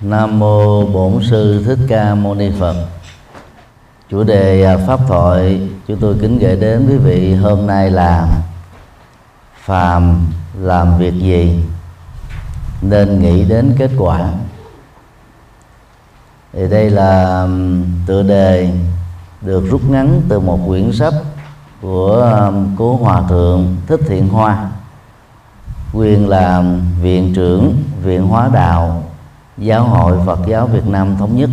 Nam mô Bổn sư Thích Ca Mâu Ni Phật. Chủ đề à, pháp thoại, chúng tôi kính gửi đến quý vị hôm nay là phàm làm việc gì nên nghĩ đến kết quả. Thì đây là tựa đề được rút ngắn từ một quyển sách của cố hòa thượng Thích Thiện Hoa quyền là viện trưởng viện hóa đạo giáo hội Phật giáo Việt Nam thống nhất.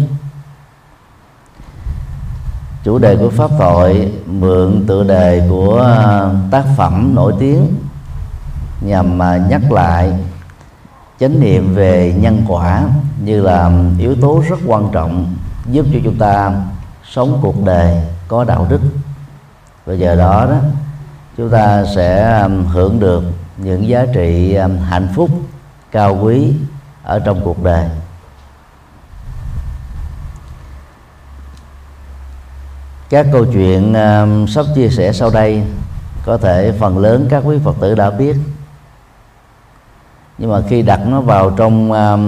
Chủ đề của pháp thoại mượn tựa đề của tác phẩm nổi tiếng nhằm nhắc lại chánh niệm về nhân quả như là yếu tố rất quan trọng giúp cho chúng ta sống cuộc đời có đạo đức. Và giờ đó đó, chúng ta sẽ hưởng được những giá trị um, hạnh phúc, cao quý ở trong cuộc đời. Các câu chuyện uh, sắp chia sẻ sau đây có thể phần lớn các quý phật tử đã biết. Nhưng mà khi đặt nó vào trong uh,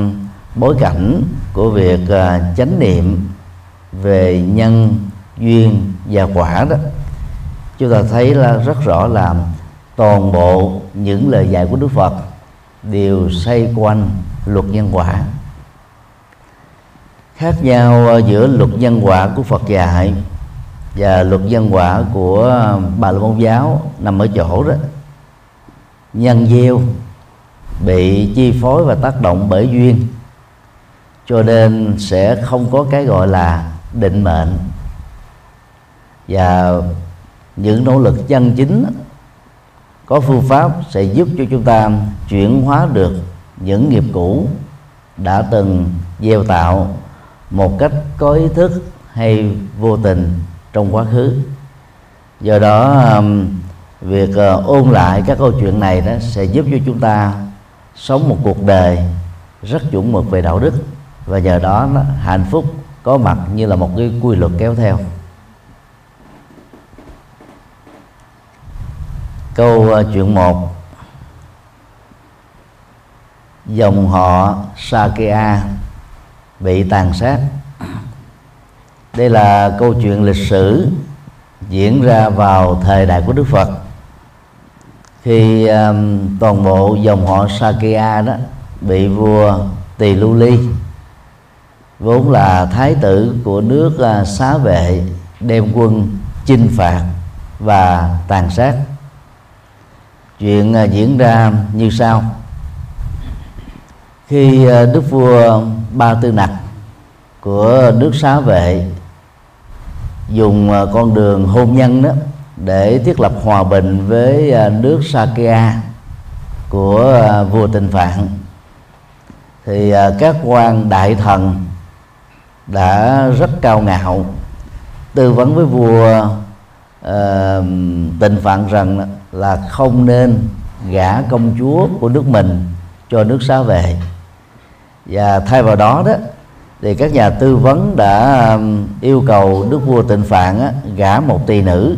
bối cảnh của việc uh, chánh niệm về nhân duyên và quả đó chúng ta thấy là rất rõ là toàn bộ những lời dạy của đức phật đều xoay quanh luật nhân quả. Khác nhau giữa luật nhân quả của phật dạy và luật nhân quả của bà la môn giáo nằm ở chỗ đó. Nhân gieo bị chi phối và tác động bởi duyên, cho nên sẽ không có cái gọi là định mệnh. Và những nỗ lực chân chính có phương pháp sẽ giúp cho chúng ta chuyển hóa được những nghiệp cũ đã từng gieo tạo một cách có ý thức hay vô tình trong quá khứ. Do đó việc ờ, ôn lại các câu chuyện này đó sẽ giúp cho chúng ta sống một cuộc đời rất chuẩn mực về đạo đức và nhờ đó hạnh phúc, có mặt như là một cái quy luật kéo theo. Câu ờ, chuyện một dòng họ Sakya bị tàn sát. Đây là câu chuyện lịch sử diễn ra vào thời đại của Đức Phật. Khi um, toàn bộ dòng họ Sakya đó bị vua Tỳ Lưu Ly vốn là thái tử của nước uh, xá vệ đem quân chinh phạt và tàn sát. Chuyện uh, diễn ra như sau khi ờ, đức vua ba tư nặc của nước xá vệ dùng ờ, con đường hôn nhân đó để thiết lập hòa bình với ờ, nước Sakya của vua Tịnh Phạn thì các quan đại thần đã rất cao ngạo tư vấn với vua uh, Tịnh Phạn rằng là không nên gả công chúa của nước mình cho nước xá Vệ và thay vào đó đó thì các nhà tư vấn đã um, yêu cầu đức vua tịnh phạn á, gả một tỳ nữ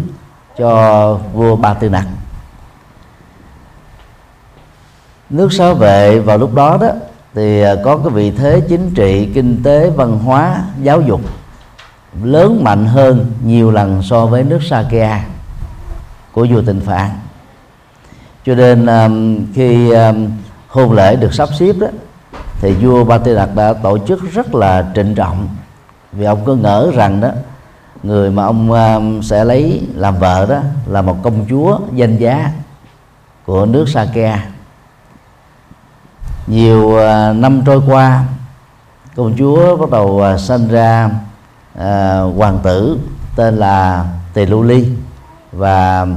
cho vua ba tư nặc. Nước xá vệ vào lúc đó đó thì à, có cái vị thế chính trị kinh tế văn hóa giáo dục lớn mạnh hơn nhiều lần so với nước Sakya của vua Tịnh Phạn. Cho nên um, khi um, hôn lễ được sắp xếp đó thì vua Ba Tư Đạt đã tổ chức rất là trịnh trọng. Vì ông có ngỡ rằng đó người mà ông um, sẽ lấy làm vợ đó là một công chúa danh giá của nước Sakya nhiều uh, năm trôi qua công chúa bắt đầu uh, sinh ra à, hoàng tử tên là Tỳ Lưu Ly và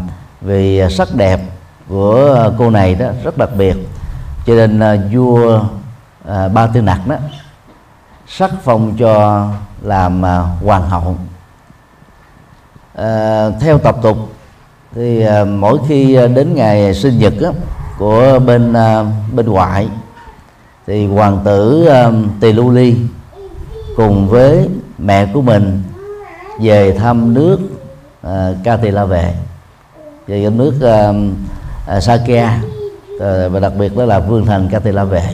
vì sắc đẹp của cô này đó rất đặc biệt cho nên vua à, ba tư nặc đó sắc phong cho làm à, hoàng hậu. À, theo tập tục thì à, mỗi khi à, đến ngày sinh nhật đó, của bên à, bên ngoại thì hoàng tử à, tỳ lưu ly cùng với mẹ của mình về thăm nước à, ca tỳ la về về nước à, à, Sakya à, và đặc biệt đó là vương thành ca tỳ la về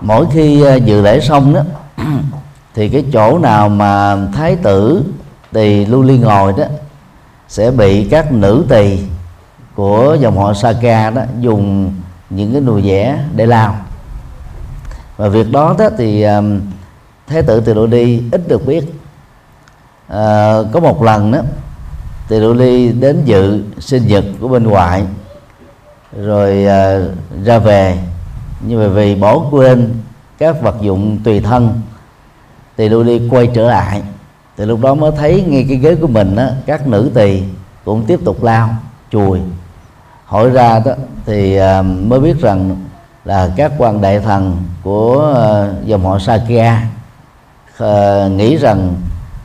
mỗi khi ờ, dự lễ xong đó thì cái chỗ nào mà thái tử tỳ lưu ly ngồi đó sẽ bị các nữ tỳ của dòng họ Saka đó dùng những cái nùi vẽ để lao và việc đó đó thì thái tử tỳ lưu ly ít được biết. À, có một lần đó tỳ lưu ly đến dự sinh nhật của bên ngoại rồi à, ra về nhưng mà vì bỏ quên các vật dụng tùy thân thì lưu ly quay trở lại. Thì lúc đó mới thấy ngay cái ghế của mình á, các nữ tỳ cũng tiếp tục lao chùi. Hỏi ra đó thì à, mới biết rằng là các quan đại thần của à, dòng họ Sakya à, nghĩ rằng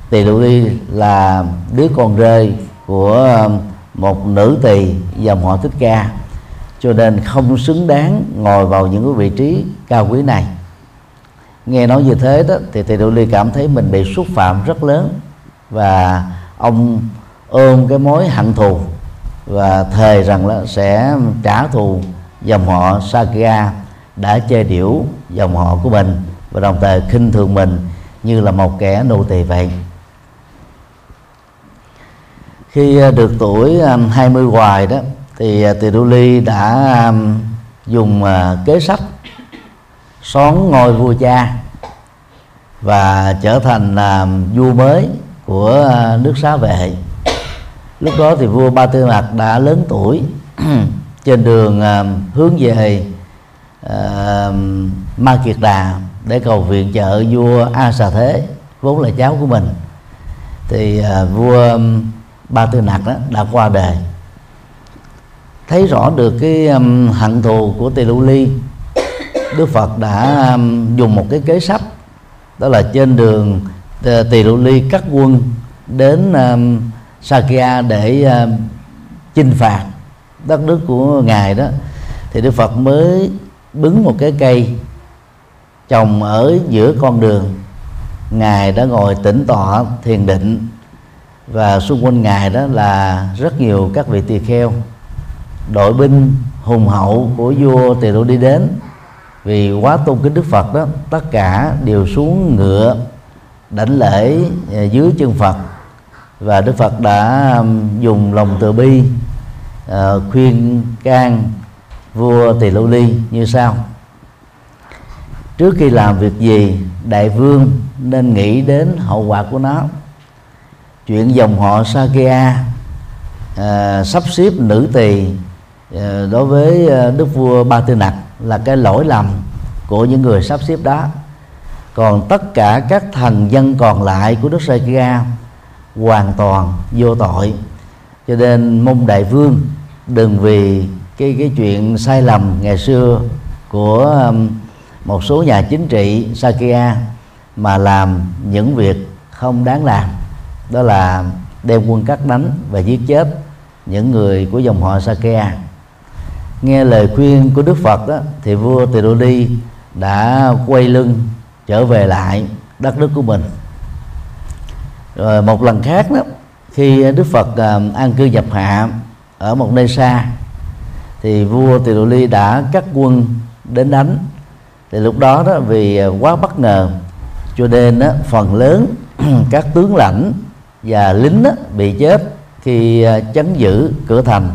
tỳ Lưu ly là đứa con rơi của à, một nữ tỳ dòng họ thích ca cho nên không xứng đáng ngồi vào những cái vị trí cao quý này. Nghe nói như thế đó, thì thầy đô ly cảm thấy mình bị xúc phạm rất lớn. Và ông ôm cái mối hận thù và thề rằng là sẽ trả thù dòng họ Sakya đã chơi điểu dòng họ của mình và đồng thời khinh thường mình như là một kẻ nô tỳ vậy. Khi à, được tuổi à, 20 hoài đó thì à, Tỳ đu Ly đã à, dùng à, kế sách xón ngôi vua cha và trở thành vua mới của nước xá vệ lúc đó thì vua ba tư mạc đã lớn tuổi trên đường hướng về ma kiệt đà để cầu viện trợ vua a xà thế, vốn là cháu của mình. Thì vua ba tư nặc đó đã qua đời thấy rõ được cái um, hận thù của tỳ lưu ly đức phật đã um, dùng một cái kế sách đó là trên đường ờ, tỳ lưu ly cắt quân đến um, sakya để um, chinh phạt đất nước của ngài đó. Thì đức phật mới bứng một cái cây trồng ở giữa con đường. Ngài đã ngồi tĩnh tọa thiền định và xung quanh ngài đó là rất nhiều các vị tỳ kheo đội binh hùng hậu của vua Tề Độ đi đến. Vì quá tôn kính đức phật đó tất cả đều xuống ngựa đảnh lễ à, dưới chân phật. Và đức phật đã dùng lòng từ bi uh, khuyên can vua tỳ lô ly như sau. Trước khi làm việc gì đại vương nên nghĩ đến hậu quả của nó. Chuyện dòng họ Sakya à, sắp xếp nữ tỳ Ờ, đối với ờ, đức vua Ba Tư Nặc là cái lỗi lầm của những người sắp xếp đó. Còn tất cả các thần dân còn lại của đức Sakya hoàn toàn vô tội. Cho nên mong đại vương đừng vì cái cái chuyện sai lầm ngày xưa của một số nhà chính trị Sakia mà làm những việc không đáng làm. Đó là đem quân cắt đánh và giết chết những người của dòng họ Sakia nghe lời khuyên của Đức Phật đó thì vua Tỳ Đô Đi đã quay lưng trở về lại đất nước của mình. Rồi một lần khác đó khi Đức Phật à, an cư nhập hạ ở một nơi xa thì vua Tỳ Đô Ly đã cắt quân đến đánh. Thì lúc đó đó vì quá bất ngờ cho nên đó, phần lớn các tướng lãnh và lính đó, bị chết khi à, chấn giữ cửa thành.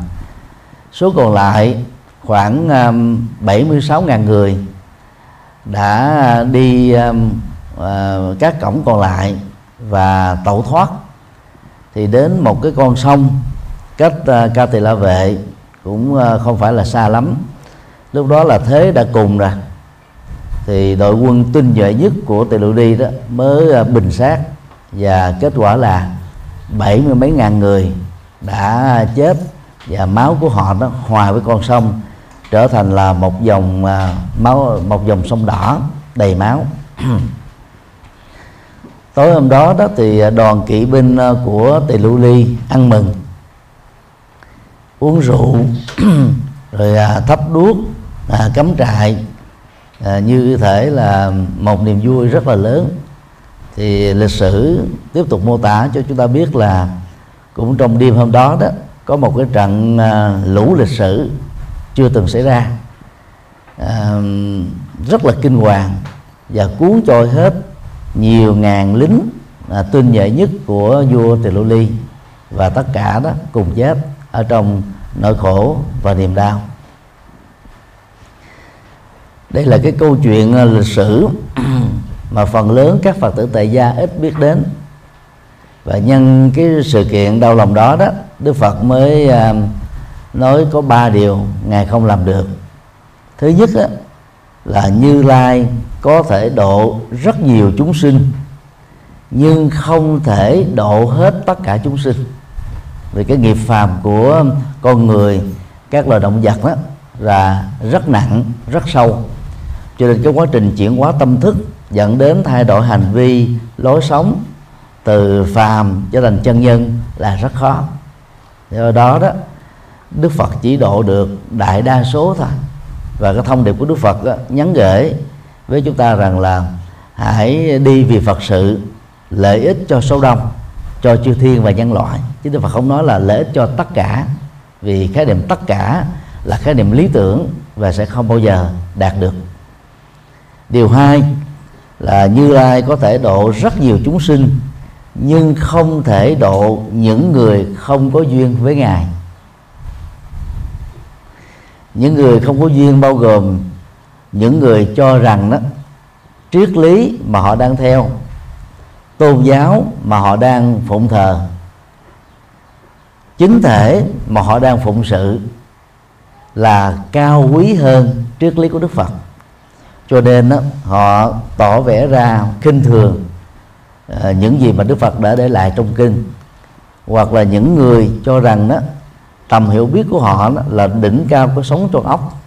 Số còn lại khoảng um, 76.000 người đã đi um, à, các cổng còn lại và tẩu thoát. Thì đến một cái con sông cách à, ca tỳ la vệ cũng à, không phải là xa lắm. Lúc đó là thế đã cùng rồi. Thì đội quân tinh nhuệ nhất của tỳ lụ đi đó mới bình sát và kết quả là bảy mươi mấy ngàn người đã chết và máu của họ nó hòa với con sông trở thành là một dòng à, máu một dòng sông đỏ đầy máu. Tối hôm đó đó thì à, đoàn kỵ binh à, của tỳ lưu ly ăn mừng uống rượu rồi thắp đuốc à, cắm trại. À, như thể là một niềm vui rất là lớn. Thì lịch sử tiếp tục mô tả cho chúng ta biết là cũng trong đêm hôm đó đó có một cái trận à, lũ lịch sử chưa từng xảy ra. À, rất là kinh hoàng và cuốn trôi hết nhiều ngàn lính à, tinh nhuệ nhất của vua Tỳ Lô Ly và tất cả đó cùng chết ở trong nỗi khổ và niềm đau. Đây là cái câu chuyện à, lịch sử mà phần lớn các phật tử tại gia ít biết đến. Và nhân cái sự kiện đau lòng đó đó đức phật mới uh, nói có ba điều ngài không làm được. Thứ nhất á, là như lai có thể độ rất nhiều chúng sinh nhưng không thể độ hết tất cả chúng sinh. Vì cái nghiệp phàm của con người các loài động vật đó là rất nặng rất sâu. Cho nên cái quá trình chuyển hóa tâm thức dẫn đến thay đổi hành vi lối sống từ phàm trở thành chân nhân là rất khó. Do đó đó đức phật chỉ độ được đại đa số thôi. Và cái thông điệp của đức phật đó, nhắn gửi với chúng ta rằng là hãy đi vì phật sự lợi ích cho số đông cho chư thiên và nhân loại. Chứ đức phật không nói là lợi ích cho tất cả vì khái niệm tất cả là khái niệm lý tưởng và sẽ không bao giờ đạt được. Điều hai là như lai có thể độ rất nhiều chúng sinh nhưng không thể độ những người không có duyên với ngài những người không có duyên bao gồm những người cho rằng đó triết lý mà họ đang theo tôn giáo mà họ đang phụng thờ chính thể mà họ đang phụng sự là cao quý hơn triết lý của đức phật. Cho nên đó, họ tỏ vẻ ra khinh thường ờ, những gì mà đức phật đã để lại trong kinh hoặc là những người cho rằng đó tầm hiểu biết của họ đó là đỉnh cao của sống trong ốc.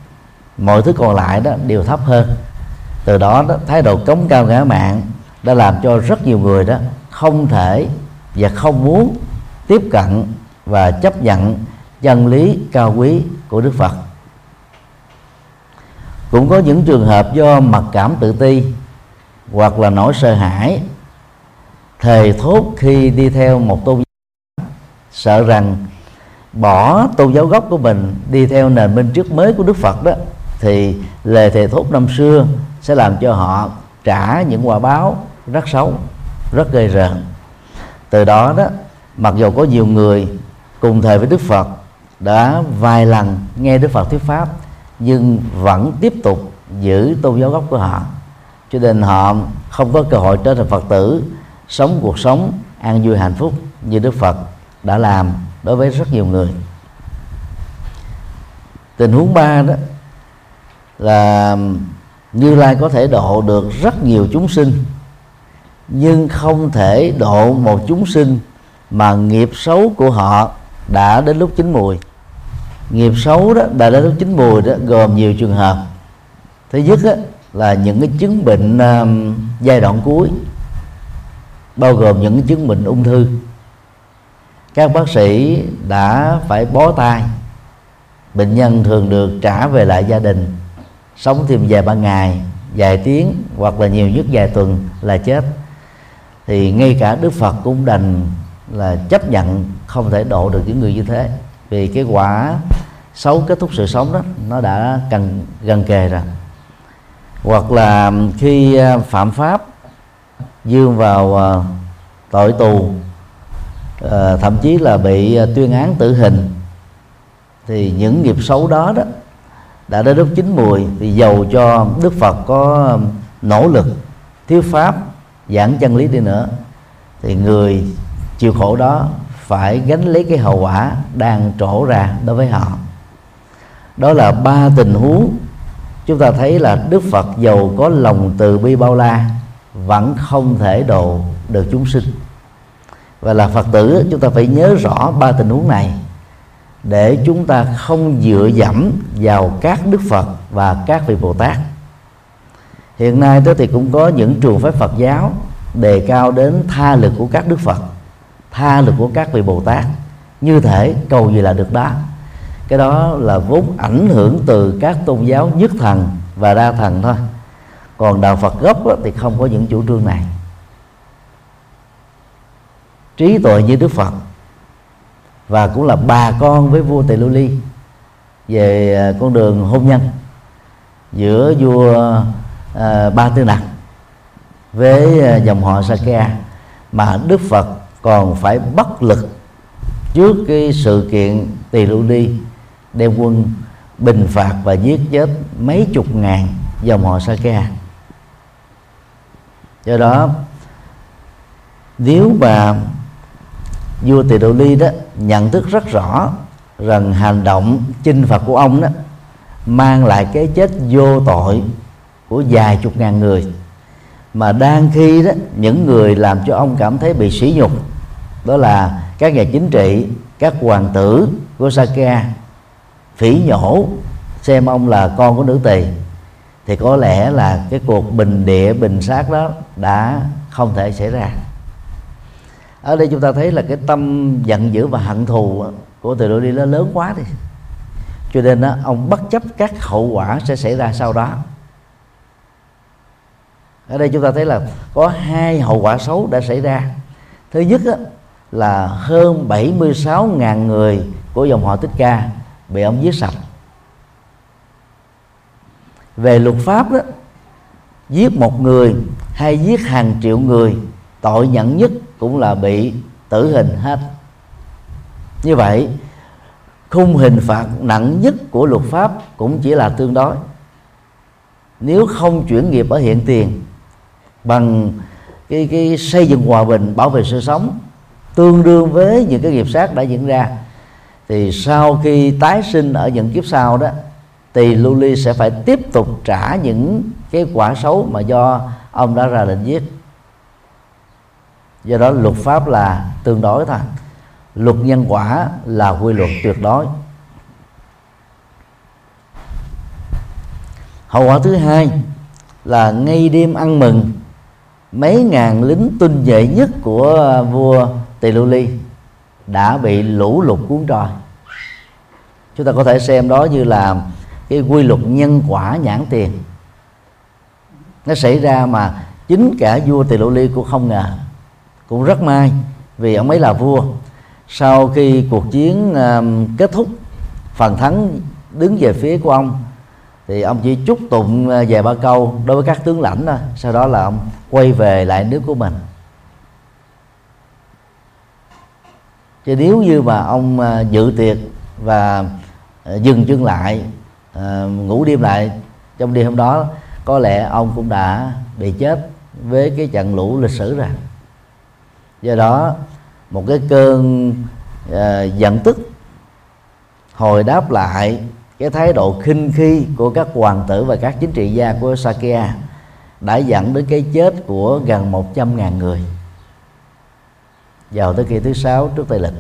Mọi thứ còn lại đó đều thấp hơn. Từ đó, đó thái độ cống cao ngã mạng đã làm cho rất nhiều người đó không thể và không muốn tiếp cận và chấp nhận chân lý cao quý của Đức Phật. Cũng có những trường hợp do mặc cảm tự ti hoặc là nỗi sợ hãi thề thốt khi đi theo một tôn giáo sợ rằng bỏ tôn giáo gốc của mình đi theo nền minh trước mới của Đức Phật đó, thì lời thề thốt năm xưa sẽ làm cho họ trả những quả báo rất xấu, rất gây rợn. Từ đó đó, mặc dù có nhiều người cùng thời với Đức Phật đã vài lần nghe Đức Phật thuyết pháp, nhưng vẫn tiếp tục giữ tôn giáo gốc của họ. Cho nên họ không có cơ hội trở thành Phật tử, sống cuộc sống an vui hạnh phúc như Đức Phật đã làm đối với rất nhiều người. Tình huống ba đó là như lai có thể độ được rất nhiều chúng sinh nhưng không thể độ một chúng sinh mà nghiệp xấu của họ đã đến lúc chín mùi. Nghiệp xấu đó đã đến lúc chín mùi đó gồm nhiều trường hợp. Thứ nhất đó, là những cái chứng bệnh um, giai đoạn cuối bao gồm những cái chứng bệnh ung thư các bác sĩ đã phải bó tay. Bệnh nhân thường được trả về lại gia đình. Sống thêm vài ba ngày, vài tiếng hoặc là nhiều nhất vài tuần là chết. Thì ngay cả đức phật cũng đành là chấp nhận không thể độ được những người như thế. Vì cái quả xấu kết thúc sự sống đó, nó đã gần gần kề rồi. Hoặc là khi à, phạm pháp dương vào à, tội tù à, thậm chí là bị ờ, tuyên án tử hình. Thì những nghiệp xấu đó đó đã đến lúc chín mùi thì giàu cho đức phật có nỗ lực thiếu pháp giảng chân lý đi nữa thì người chịu khổ đó phải gánh lấy cái hậu quả đang trổ ra đối với họ. Đó là ba tình huống chúng ta thấy là đức phật giàu có lòng từ bi bao la vẫn không thể độ được chúng sinh và là phật tử, chúng ta phải nhớ rõ ba tình huống này để chúng ta không dựa dẫm vào các đức phật và các vị bồ tát. Hiện nay đó thì cũng có những trường phái phật giáo đề cao đến tha lực của các đức phật, tha lực của các vị bồ tát. Như thể cầu gì là được đó cái đó là vốn ảnh hưởng từ các tôn giáo nhất thần và đa thần thôi. Còn đạo phật gốc thì không có những chủ trương này trí tuệ như đức phật. Và cũng là bà con với vua tỳ lưu ly về à, con đường hôn nhân giữa vua à, ba tư nặc với à, dòng họ Sakya mà Đức Phật còn phải bất lực trước cái sự kiện tỳ lưu đi đem quân bình phạt và giết chết mấy chục ngàn dòng họ Sakya do đó nếu mà vua tỳ độ ly đó nhận thức rất rõ rằng hành động chinh phạt của ông đó mang lại cái chết vô tội của vài chục ngàn người. Mà đang khi đó, những người làm cho ông cảm thấy bị sỉ nhục, đó là các nhà chính trị, các hoàng tử của Saka phỉ nhổ xem ông là con của nữ tỳ, thì có lẽ là cái cuộc bình địa, bình sát đó đã không thể xảy ra ở đây chúng ta thấy là cái tâm giận dữ và hận thù của từ độ đi nó lớn quá đi. Cho nên đó, ông bất chấp các hậu quả sẽ xảy ra sau đó. Ở đây chúng ta thấy là có hai hậu quả xấu đã xảy ra. Thứ nhất đó, là hơn 76.000 người của dòng họ Tích Ca bị ông giết sạch. Về luật pháp đó giết một người hay giết hàng triệu người tội nhận nhất cũng là bị tử hình hết. Như vậy, khung hình phạt nặng nhất của luật pháp cũng chỉ là tương đối. Nếu không chuyển nghiệp ở hiện tiền bằng cái cái xây dựng hòa bình, bảo vệ sự sống tương đương với những cái nghiệp sát đã diễn ra, thì sau khi tái sinh ở những kiếp sau đó, thì lưu ly sẽ phải tiếp tục trả những cái quả xấu mà do ông đã ra lệnh giết do đó luật pháp là tương đối thôi. Luật nhân quả là quy luật tuyệt đối. Hậu quả thứ hai là ngay đêm ăn mừng, mấy ngàn lính tinh nhuệ nhất của vua tỳ lưu ly đã bị lũ lụt cuốn trôi. Chúng ta có thể xem đó như là cái quy luật nhân quả nhãn tiền. Nó xảy ra mà chính cả vua tỳ lô ly cũng không ngờ cũng rất may vì ông ấy là vua. Sau khi cuộc chiến uh, kết thúc phần thắng đứng về phía của ông thì ông chỉ chúc tụng uh, về ba câu đối với các tướng lãnh thôi. Sau đó là ông quay về lại nước của mình. Chứ nếu như mà ông uh, dự tiệc và uh, dừng chân lại ngủ đêm lại trong đêm hôm đó có lẽ ông cũng đã bị chết với cái trận lũ lịch sử rồi do đó một cái cơn uh, giận tức hồi đáp lại cái thái độ khinh khi của các hoàng tử và các chính trị gia của Sakya đã dẫn đến cái chết của gần 100 ngàn người vào thế kỷ thứ sáu trước Tây lịch.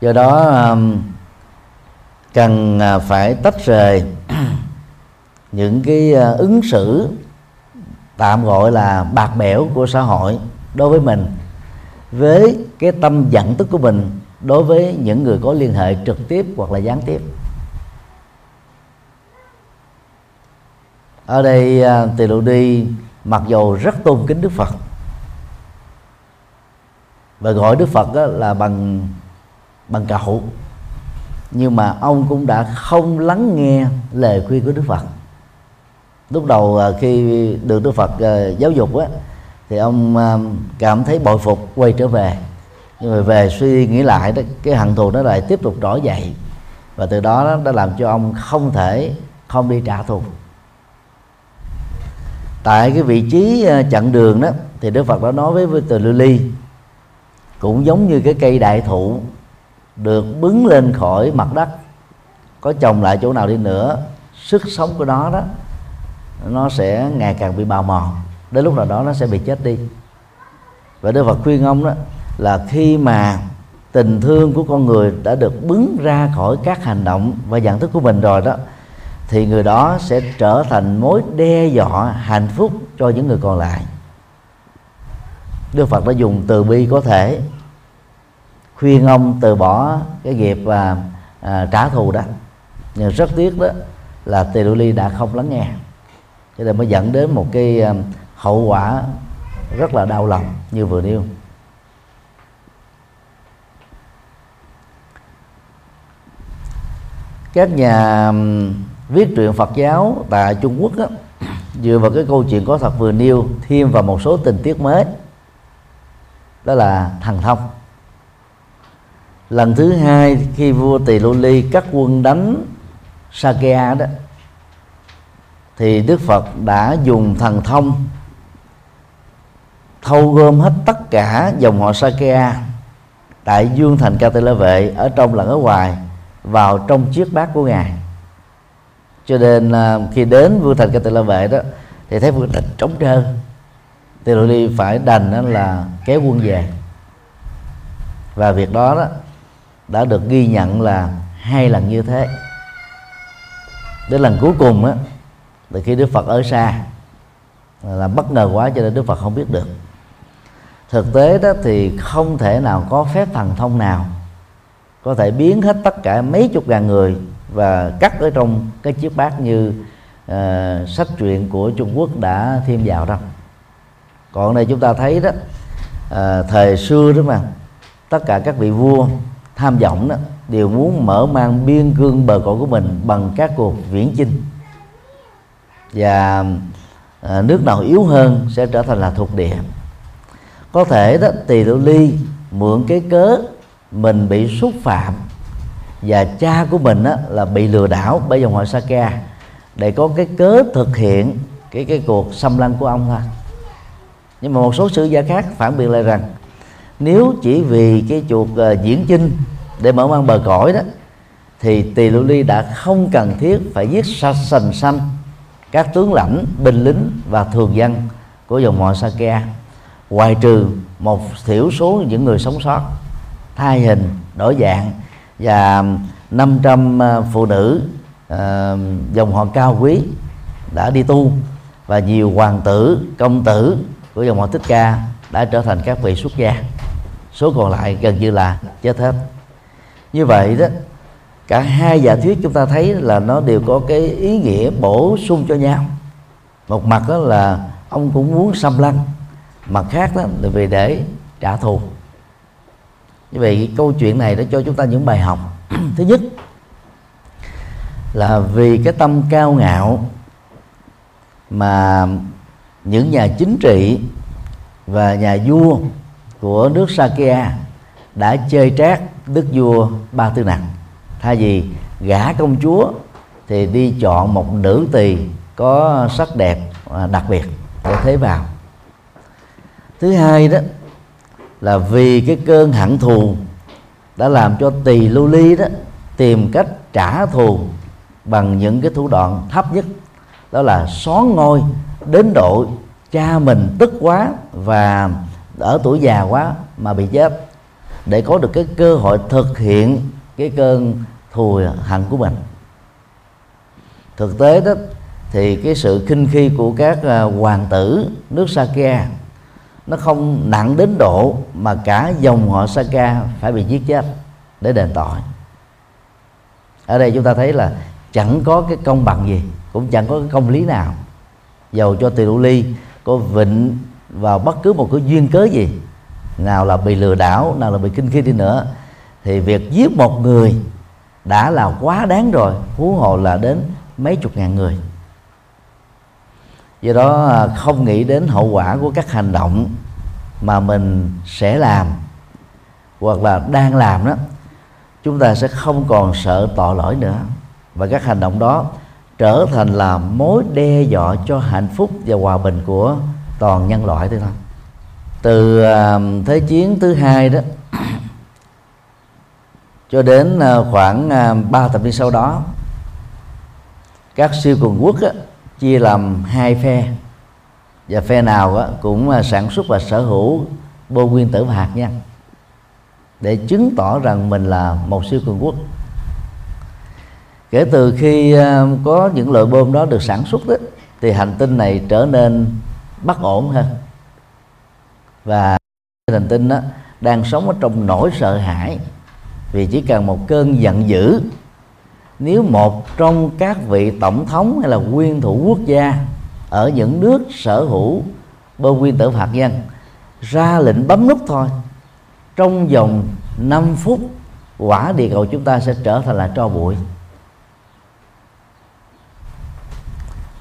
Do đó cần ờ, phải tách rời những cái ờ, ứng xử tạm gọi là bạc bẽo của xã hội đối với mình, với cái tâm giận tức của mình đối với những người có liên hệ trực tiếp hoặc là gián tiếp. Ở đây à, tỳ độ đi mặc dù rất tôn kính đức phật, và gọi đức phật là bằng bằng cậu, nhưng mà ông cũng đã không lắng nghe lời khuyên của đức phật. Lúc đầu à, khi được đức phật à, giáo dục á thì ông à, cảm thấy bội phục quay trở về. Nhưng mà về suy nghĩ lại đó cái hận thù nó lại tiếp tục trỗi dậy. Và từ đó nó đã làm cho ông không thể không đi trả thù. Tại cái vị trí à, chặn đường đó thì đức phật đã nói với, với từ lưu ly cũng giống như cái cây đại thụ được bứng lên khỏi mặt đất có trồng lại chỗ nào đi nữa sức sống của nó đó nó sẽ ngày càng bị bào mòn đến lúc nào đó nó sẽ bị chết đi. Và Đức Phật khuyên ông đó là khi mà tình thương của con người đã được bứng ra khỏi các hành động và nhận thức của mình rồi đó thì người đó sẽ trở thành mối đe dọa hạnh phúc cho những người còn lại. Đức Phật đã dùng từ bi có thể khuyên ông từ bỏ cái nghiệp và à, trả thù đó. Nhưng rất tiếc đó là tỳ đô ly đã không lắng nghe. Cho nên mới dẫn đến một cái à, hậu quả rất là đau lòng như vừa nêu. Các nhà viết truyện Phật giáo tại Trung Quốc đó, dựa vào cái câu chuyện có thật vừa nêu thêm vào một số tình tiết mới đó là thần thông. Lần thứ hai khi vua tỳ lô ly cắt quân đánh sakya đó thì đức phật đã dùng thần thông thâu gom hết tất cả dòng họ sakya tại dương thành ca tê la vệ ở trong lẫn ở ngoài, vào trong chiếc bát của ngài. Cho nên à, khi đến vương thành ca tê la vệ đó, thì thấy vua thành trống trơn tỳ lô ly phải đành đó là kéo quân về. Và việc đó đó đã được ghi nhận là hai lần như thế. Đến lần cuối cùng á, từ khi Đức Phật ở xa, là bất ngờ quá cho nên Đức Phật không biết được thực tế đó thì không thể nào có phép thần thông nào có thể biến hết tất cả mấy chục ngàn người và cắt ở trong cái chiếc bát như uh, sách truyện của Trung Quốc đã thêm vào đâu còn đây chúng ta thấy đó uh, thời xưa đó mà tất cả các vị vua tham vọng đó đều muốn mở mang biên cương bờ cõi của mình bằng các cuộc viễn chinh. Và uh, nước nào yếu hơn sẽ trở thành là thuộc địa có thể đó tỳ lưu ly mượn cái cớ mình bị xúc phạm và cha của mình đó, là bị lừa đảo bởi dòng họ Saka để có cái cớ thực hiện cái cái cuộc xâm lăng của ông thôi nhưng mà một số sử gia khác phản biện lại rằng nếu chỉ vì cái chuột uh, ờ, diễn chinh để mở mang bờ cõi đó thì tỳ lưu ly đã không cần thiết phải giết sa sành xanh các tướng lãnh binh lính và thường dân của dòng họ Sakya ngoài trừ một thiểu số những người sống sót thay hình đổi dạng và 500 ờ, phụ nữ uh, dòng họ cao quý đã đi tu và nhiều hoàng tử công tử của dòng họ Thích Ca đã trở thành các vị xuất gia. Số còn lại gần như là chết hết. Như vậy đó cả hai giả thuyết chúng ta thấy là nó đều có cái ý nghĩa bổ sung cho nhau. Một mặt đó là ông cũng muốn xâm lăng mặt khác đó, là vì để trả thù. Như vậy câu chuyện này đã cho chúng ta những bài học. Thứ nhất là vì cái tâm cao ngạo mà những nhà chính trị và nhà vua của nước Sakya đã chơi trác đức vua ba tư nặc thay vì gả công chúa thì đi chọn một nữ tỳ có sắc đẹp à, đặc biệt để thế vào thứ hai đó là vì cái cơn hận thù đã làm cho tỳ lưu ly đó tìm cách trả thù bằng những cái thủ đoạn thấp nhất, đó là xón ngôi đến độ cha mình tức quá và ở tuổi già quá mà bị chết, để có được cái cơ hội thực hiện cái cơn thù hận của mình. Thực tế đó thì cái sự khinh khi của các à, hoàng tử nước Sakya nó không nặng đến độ mà cả dòng họ Saka phải bị giết chết để đền tội. Ở đây chúng ta thấy là chẳng có cái công bằng gì, cũng chẳng có cái công lý nào. Dầu cho tỳ lụ ly có vịnh vào bất cứ một cái duyên cớ gì, nào là bị lừa đảo, nào là bị kinh khi đi nữa, thì việc giết một người đã là quá đáng rồi, huống hồ là đến mấy chục ngàn người do đó à, không nghĩ đến hậu quả của các hành động mà mình sẽ làm hoặc là đang làm đó chúng ta sẽ không còn sợ tội lỗi nữa. Và các hành động đó trở thành là mối đe dọa cho hạnh phúc và hòa bình của toàn nhân loại thôi thôi. Từ à, thế chiến thứ hai đó cho đến à, khoảng 3 thập niên sau đó các siêu cường quốc á, chia làm hai phe. Và phe nào cũng à, sản xuất và sở hữu bom nguyên tử và hạt nhân để chứng tỏ rằng mình là một siêu cường quốc. Kể từ khi à, có những loại bom đó được sản xuất đó, thì hành tinh này trở nên bất ổn hơn. Và hành tinh đó đang sống ở trong nỗi sợ hãi vì chỉ cần một cơn giận dữ nếu một trong các vị tổng thống hay là nguyên thủ quốc gia ở những nước sở hữu bom nguyên tử hạt nhân ra lệnh bấm nút thôi, trong vòng 5 phút quả địa cầu chúng ta sẽ trở thành là tro bụi.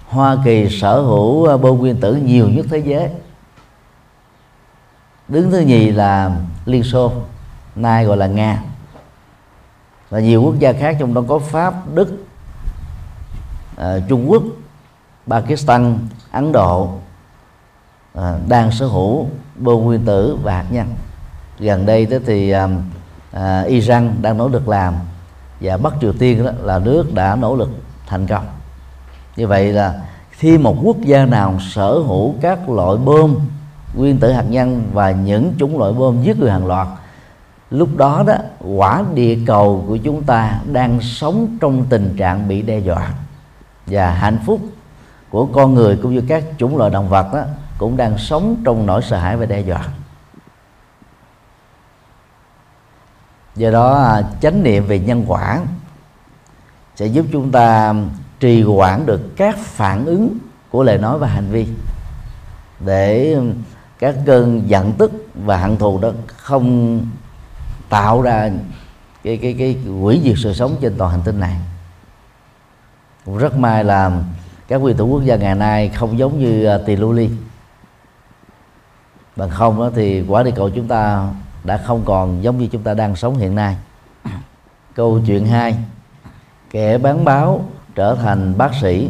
Hoa Kỳ sở hữu ờ, bom nguyên tử nhiều nhất thế giới. Đứng thứ nhì là Liên Xô, nay gọi là Nga và nhiều quốc gia khác trong đó có Pháp Đức uh, Trung Quốc Pakistan Ấn Độ à, uh, đang sở hữu bom nguyên tử và hạt nhân. Gần đây đó thì uh, uh, Iran đang nỗ lực làm và Bắc Triều Tiên đó là nước đã nỗ lực thành công. Như vậy là khi một quốc gia nào sở hữu các loại bom nguyên tử hạt nhân và những chủng loại bom giết người hàng loạt lúc đó đó, quả địa cầu của chúng ta đang sống trong tình trạng bị đe dọa. Và hạnh phúc của con người cũng như các chủng loại động vật đó cũng đang sống trong nỗi sợ hãi và đe dọa. Do đó à, chánh niệm về nhân quả sẽ giúp chúng ta trì quản được các phản ứng của lời nói và hành vi để các cơn giận tức và hận thù đó không tạo ra cái cái cái quỷ diệt sự sống trên toàn hành tinh này. Rất may là các nguyên thủ quốc gia ngày nay không giống như tỳ lưu ly bằng không đó thì quả địa cầu chúng ta đã không còn giống như chúng ta đang sống hiện nay. Câu chuyện hai, kẻ bán báo trở thành bác sĩ.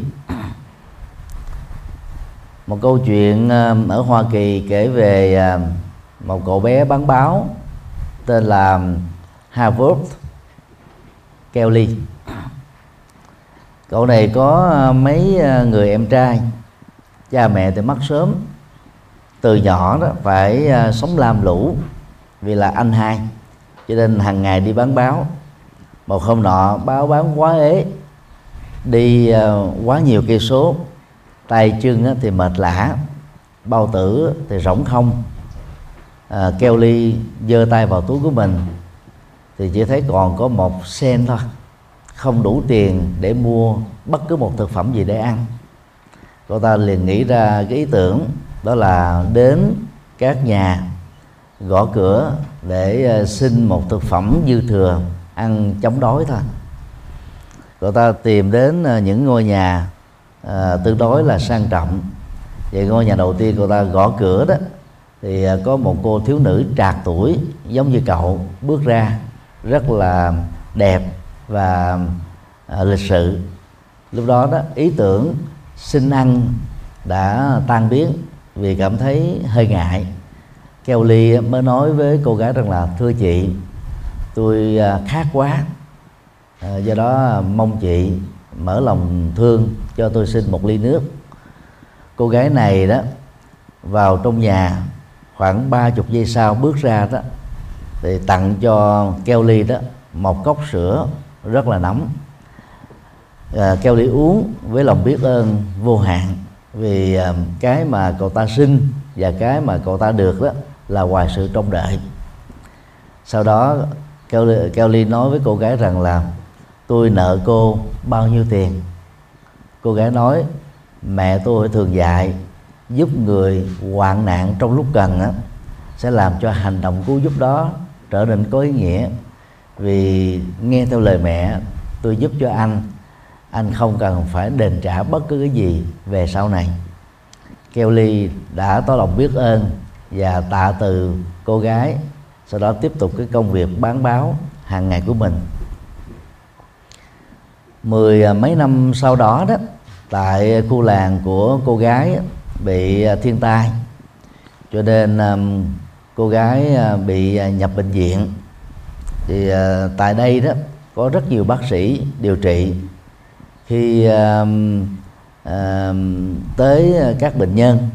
Một câu chuyện à, ở Hoa Kỳ kể về à, một cậu bé bán báo tên là Harvard Kelly. Cậu này có ờ, mấy ờ, người em trai. Cha mẹ thì mất sớm. Từ nhỏ đó phải ờ, sống lam lũ vì là anh hai. Cho nên hàng ngày đi bán báo. Một hôm nọ báo bán quá ế. Đi quá nhiều cây số. Tay chân thì mệt lả bao tử thì rỗng không à, keo ly giơ tay vào túi của mình thì chỉ thấy còn có một sen thôi không đủ tiền để mua bất cứ một thực phẩm gì để ăn. Cô ta liền nghĩ ra cái ý tưởng đó là đến các nhà gõ cửa để à, xin một thực phẩm dư thừa ăn chống đói thôi. Cô ta tìm đến à, những ngôi nhà à, tương đối là sang trọng. Vậy ngôi nhà đầu tiên cô ta gõ cửa đó thì à, có một cô thiếu nữ trạc tuổi giống như cậu bước ra rất là đẹp và à, lịch sự. Lúc đó đó ý tưởng xin ăn đã tan biến vì cảm thấy hơi ngại. Keo ly mới nói với cô gái rằng là thưa chị tôi à, khát quá à, do đó mong chị mở lòng thương cho tôi xin một ly nước. Cô gái này đó vào trong nhà khoảng ba chục giây sau bước ra đó thì tặng cho Kelly đó một cốc sữa rất là nóng. À, Kelly uống với lòng biết ơn vô hạn vì à, cái mà cậu ta xin và cái mà cậu ta được đó là ngoài sự trông đợi. Sau đó Kelly, Kelly nói với cô gái rằng là tôi nợ cô bao nhiêu tiền? Cô gái nói mẹ tôi thường dạy giúp người hoạn nạn trong lúc cần á, sẽ làm cho hành động cứu giúp đó trở nên có ý nghĩa. Vì nghe theo lời mẹ tôi giúp cho anh anh không cần phải đền trả bất cứ cái gì về sau này. Kelly đã tỏ lòng biết ơn và tạ từ cô gái sau đó tiếp tục cái công việc bán báo hàng ngày của mình. Mười à, mấy năm sau đó đó tại khu làng của cô gái bị à, thiên tai. Cho nên um, cô gái uh, bị nhập bệnh viện. Thì uh, tại đây đó có rất nhiều bác sĩ điều trị. Khi uh, uh, tới các bệnh nhân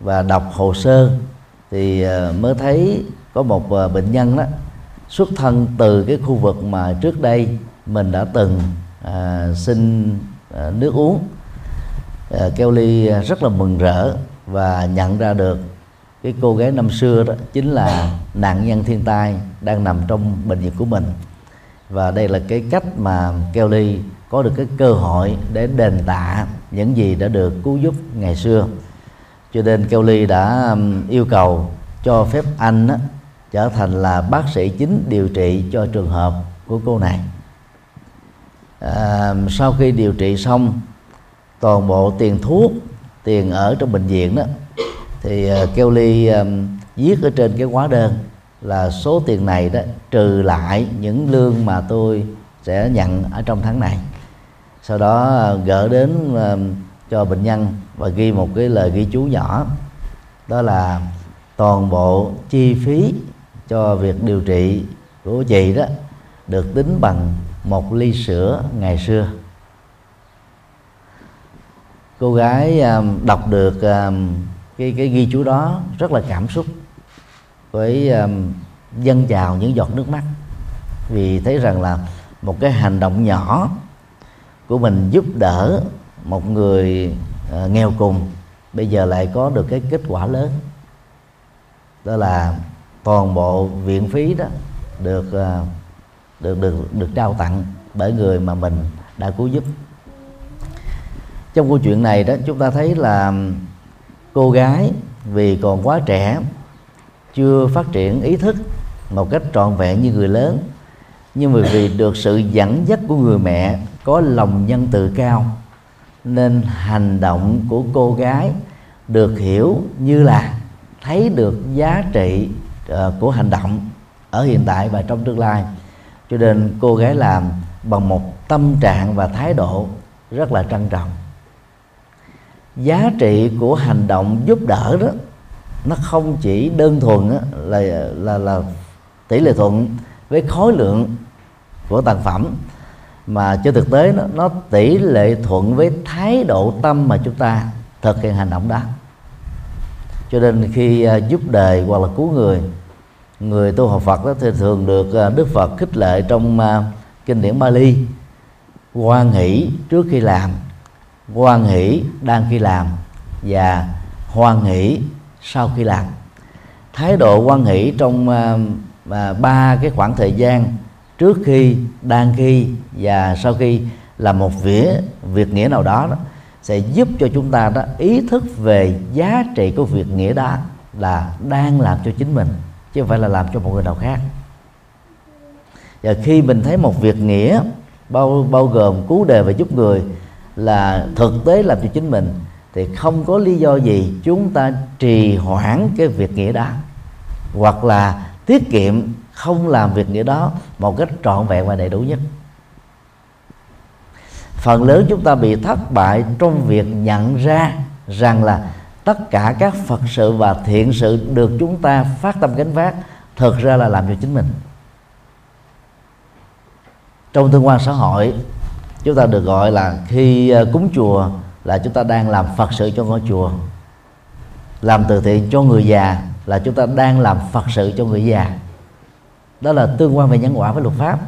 và đọc hồ sơ thì uh, mới thấy có một uh, bệnh nhân đó xuất thân từ cái khu vực mà trước đây mình đã từng à, xin à, nước uống. Ờ, Kelly ờ, rất là mừng rỡ và nhận ra được cái cô gái năm xưa đó chính là nạn nhân thiên tai đang nằm trong bệnh viện của mình. Và đây là cái cách mà Kelly có được cái cơ hội để đền tạ những gì đã được cứu giúp ngày xưa. Cho nên Kelly đã yêu cầu cho phép anh đó, trở thành là bác sĩ chính điều trị cho trường hợp của cô này. À, sau khi điều trị xong toàn bộ tiền thuốc tiền ở trong bệnh viện đó thì ờ, Kelly kêu ly um, viết ở trên cái hóa đơn là số tiền này đó trừ lại những lương mà tôi sẽ nhận ở trong tháng này. Sau đó ờ, gỡ đến um, cho bệnh nhân và ghi một cái lời ghi chú nhỏ. Đó là toàn bộ chi phí cho việc điều trị của chị đó được tính bằng một ly sữa ngày xưa cô gái um, đọc được um, cái cái ghi chú đó rất là cảm xúc với um, dâng trào những giọt nước mắt. Vì thấy rằng là một cái hành động nhỏ của mình giúp đỡ một người uh, nghèo cùng bây giờ lại có được cái kết quả lớn. Đó là toàn bộ viện phí đó được uh, được được được trao tặng bởi người mà mình đã cứu giúp trong câu chuyện này đó chúng ta thấy là cô gái vì còn quá trẻ chưa phát triển ý thức một cách trọn vẹn như người lớn nhưng mà vì được sự dẫn dắt của người mẹ có lòng nhân từ cao nên hành động của cô gái được hiểu như là thấy được giá trị uh, của hành động ở hiện tại và trong tương lai. Cho nên cô gái làm bằng một tâm trạng và thái độ rất là trân trọng giá trị của hành động giúp đỡ đó nó không chỉ đơn thuần là là là tỷ lệ thuận với khối lượng của sản phẩm mà trên thực tế nó, nó tỷ lệ thuận với thái độ tâm mà chúng ta thực hiện hành động đó. Cho nên khi à, giúp đời hoặc là cứu người người tu học Phật đó thì thường được à, Đức Phật khích lệ trong à, kinh điển Bali quan hỷ trước khi làm hoan hỷ đang khi làm và hoan hỷ sau khi làm. Thái độ hoan hỷ trong uh, ba cái khoảng thời gian trước khi đang khi và sau khi là một vỉa việc nghĩa nào đó, đó sẽ giúp cho chúng ta đó ý thức về giá trị của việc nghĩa đó là đang làm cho chính mình chứ không phải là làm cho một người nào khác. Và khi mình thấy một việc nghĩa bao bao gồm cứu đề và giúp người là thực tế làm cho chính mình, thì không có lý do gì chúng ta trì hoãn cái việc nghĩa đó, hoặc là tiết kiệm không làm việc nghĩa đó một cách trọn vẹn và đầy đủ nhất. Phần lớn chúng ta bị thất bại trong việc nhận ra rằng là tất cả các phật sự và thiện sự được chúng ta phát tâm gánh vác thực ra là làm cho chính mình. Trong tương quan xã hội chúng ta được gọi là khi ờ, cúng chùa là chúng ta đang làm phật sự cho ngôi chùa. Làm từ thiện cho người già là chúng ta đang làm phật sự cho người già. Đó là tương quan về nhân quả với luật pháp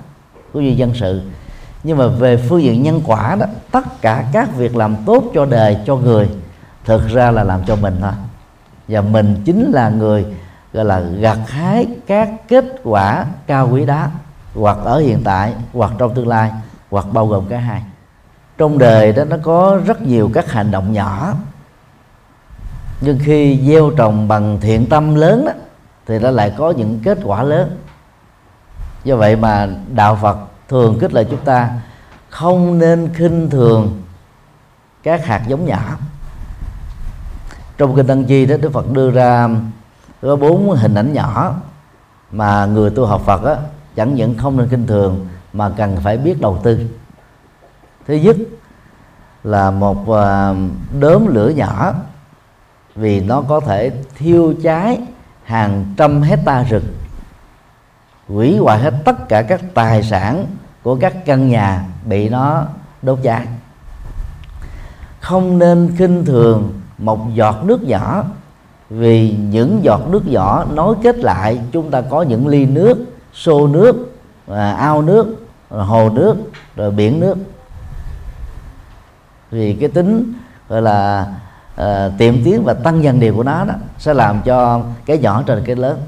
của duy dân sự. Nhưng mà về phương diện nhân quả đó, tất cả các việc làm tốt cho đời, cho người, thực ra là làm cho mình thôi. Và mình chính là người, gọi là, gặt hái các kết quả cao quý đó, hoặc ở hiện tại, hoặc trong tương lai hoặc bao gồm cả hai. Trong đời đó nó có rất nhiều các hành động nhỏ. Nhưng khi gieo trồng bằng thiện tâm lớn đó, thì nó lại có những kết quả lớn. Do vậy mà đạo phật thường kết lệ chúng ta không nên khinh thường các hạt giống nhỏ. Trong kinh tăng chi đó đức phật đưa ra có bốn hình ảnh nhỏ mà người tu học phật đó, chẳng những không nên khinh thường mà cần phải biết đầu tư. Thứ nhất là một à, đốm lửa nhỏ vì nó có thể thiêu cháy hàng trăm hecta rừng hủy hoại hết tất cả các tài sản của các căn nhà bị nó đốt cháy. Không nên khinh thường một giọt nước nhỏ vì những giọt nước nhỏ nối kết lại chúng ta có những ly nước xô nước à, ao nước rồi hồ nước rồi biển nước. Vì cái tính gọi là uh, tiệm tiến và tăng dần điều của nó đó sẽ làm cho cái nhỏ trở thành cái lớn.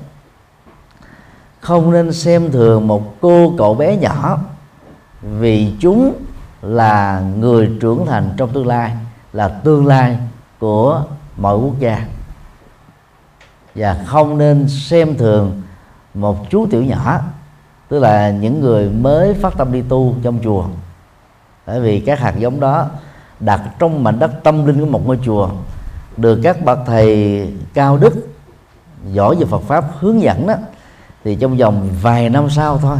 Không nên xem thường một cô cậu bé nhỏ vì chúng là người trưởng thành trong tương lai là tương lai của mọi quốc gia. Và không nên xem thường một chú tiểu nhỏ tức là những người mới phát tâm đi tu trong chùa. Bởi vì các hạt giống đó đặt trong mảnh đất tâm linh của một ngôi chùa được các bậc thầy cao đức giỏi về Phật pháp hướng dẫn đó thì trong vòng vài năm sau thôi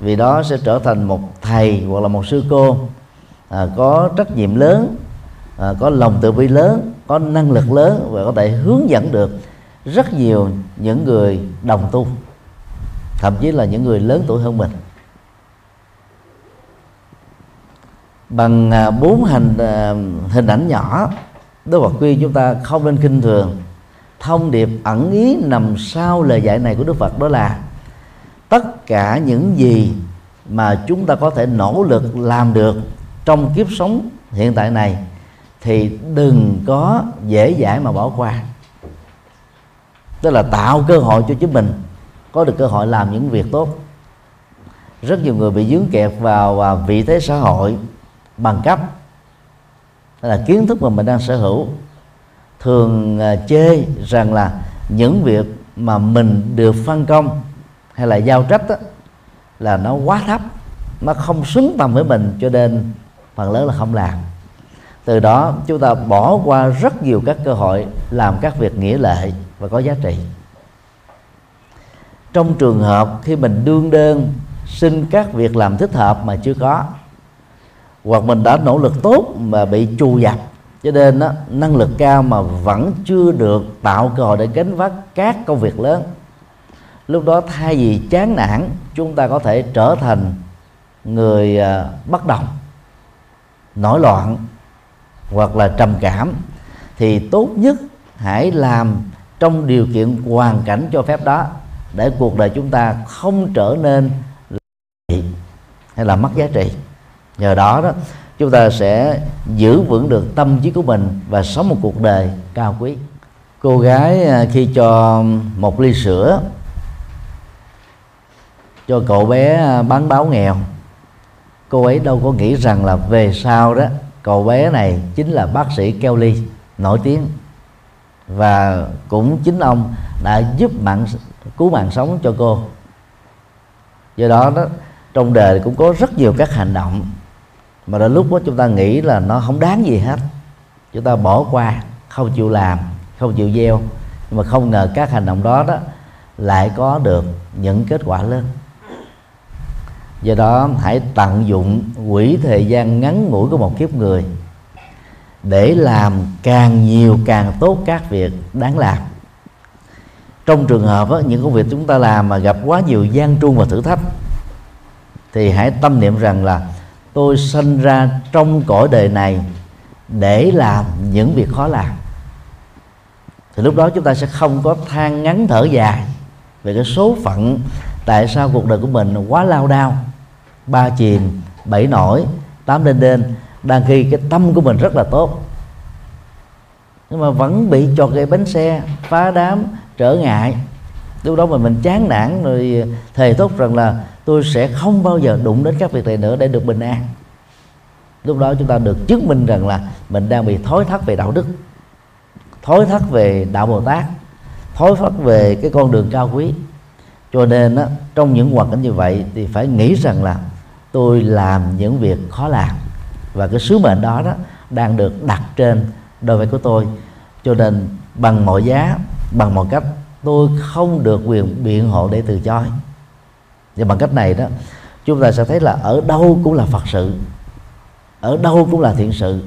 vì đó sẽ trở thành một thầy hoặc là một sư cô à, có trách nhiệm lớn à, có lòng tự bi lớn có năng lực lớn và có thể hướng dẫn được rất nhiều những người đồng tu thậm chí là những người lớn tuổi hơn mình. Bằng à, bốn hình à, hình ảnh nhỏ, Đức Phật khuyên chúng ta không nên kinh thường. Thông điệp ẩn ý nằm sau lời dạy này của Đức Phật đó là, tất cả những gì mà chúng ta có thể nỗ lực làm được trong kiếp sống hiện tại này thì đừng có dễ dãi mà bỏ qua. Tức là tạo cơ hội cho chính mình có được cơ hội làm những việc tốt. Rất nhiều người bị dướng kẹt vào à, vị thế xã hội bằng cấp. Là kiến thức mà mình đang sở hữu. Thường à, chê rằng là những việc mà mình được phân công hay là giao trách đó, là nó quá thấp nó không xứng tầm với mình cho nên phần lớn là không làm. Từ đó chúng ta bỏ qua rất nhiều các cơ hội làm các việc nghĩa lệ và có giá trị trong trường hợp khi mình đương đơn xin các việc làm thích hợp mà chưa có hoặc mình đã nỗ lực tốt mà bị trù dập cho nên đó, năng lực cao mà vẫn chưa được tạo cơ hội để gánh vác các công việc lớn. Lúc đó thay vì chán nản chúng ta có thể trở thành người à, bất đồng nổi loạn hoặc là trầm cảm. Thì tốt nhất hãy làm trong điều kiện hoàn cảnh cho phép đó để cuộc đời chúng ta không trở nên hay là mất giá trị. Nhờ đó đó, chúng ta sẽ giữ vững được tâm trí của mình và sống một cuộc đời cao quý. Cô gái à, khi cho một ly sữa, cho cậu bé à, bán báo nghèo, cô ấy đâu có nghĩ rằng là về sau đó, cậu bé này chính là bác sĩ Kelly, nổi tiếng. Và cũng chính ông đã giúp mạng cứu mạng sống cho cô. Do đó đó, trong đời cũng có rất nhiều các hành động mà đến lúc đó chúng ta nghĩ là nó không đáng gì hết. Chúng ta bỏ qua, không chịu làm, không chịu gieo. Nhưng mà không ngờ các hành động đó đó lại có được những kết quả lớn. Do đó, hãy tận dụng quỹ thời gian ngắn ngủi của một kiếp người để làm càng nhiều càng tốt các việc đáng làm trong trường hợp đó, những công việc chúng ta làm mà gặp quá nhiều gian truân và thử thách thì hãy tâm niệm rằng là tôi sinh ra trong cõi đời này để làm những việc khó làm. Thì lúc đó chúng ta sẽ không có than ngắn thở dài về cái số phận tại sao cuộc đời của mình quá lao đao. Ba chìm bảy nổi tám lên đên đang khi cái tâm của mình rất là tốt. Nhưng mà vẫn bị chọt gậy bánh xe phá đám trở ngại. Lúc đó mà mình chán nản rồi thề thốt rằng là tôi sẽ không bao giờ đụng đến các việc này nữa để được bình an. Lúc đó chúng ta được chứng minh rằng là mình đang bị thối thất về đạo đức thối thất về đạo bồ tát thối thất về cái con đường cao quý. Cho nên á, trong những hoàn cảnh như vậy thì phải nghĩ rằng là tôi làm những việc khó làm và cái sứ mệnh đó đó đang được đặt trên đôi vai của tôi. Cho nên bằng mọi giá bằng mọi cách tôi không được quyền biện hộ để từ chối. Và bằng cách này đó, chúng ta sẽ thấy là ở đâu cũng là phật sự, ở đâu cũng là thiện sự.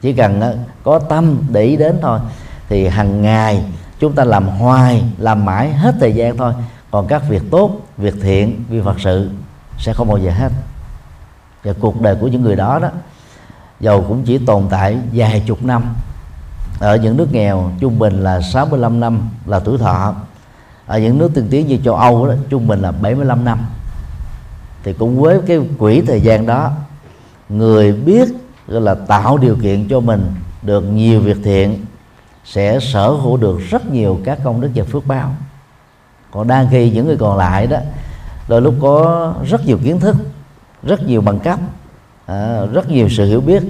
Chỉ cần ờ, có tâm để ý đến thôi, thì hàng ngày chúng ta làm hoài, làm mãi hết thời gian thôi. Còn các việc tốt, việc thiện, việc phật sự sẽ không bao giờ hết. Và cuộc đời của những người đó đó, dầu cũng chỉ tồn tại vài chục năm ở những nước nghèo trung bình là 65 năm là tuổi thọ. Ở những nước tiên tiến như châu Âu đó trung bình là 75 năm. Thì cũng với cái quỹ thời gian đó người biết gọi là tạo điều kiện cho mình được nhiều việc thiện sẽ sở hữu được rất nhiều các công đức và phước báo. Còn đang khi những người còn lại đó đôi lúc có rất nhiều kiến thức rất nhiều bằng cấp à, rất nhiều sự hiểu biết.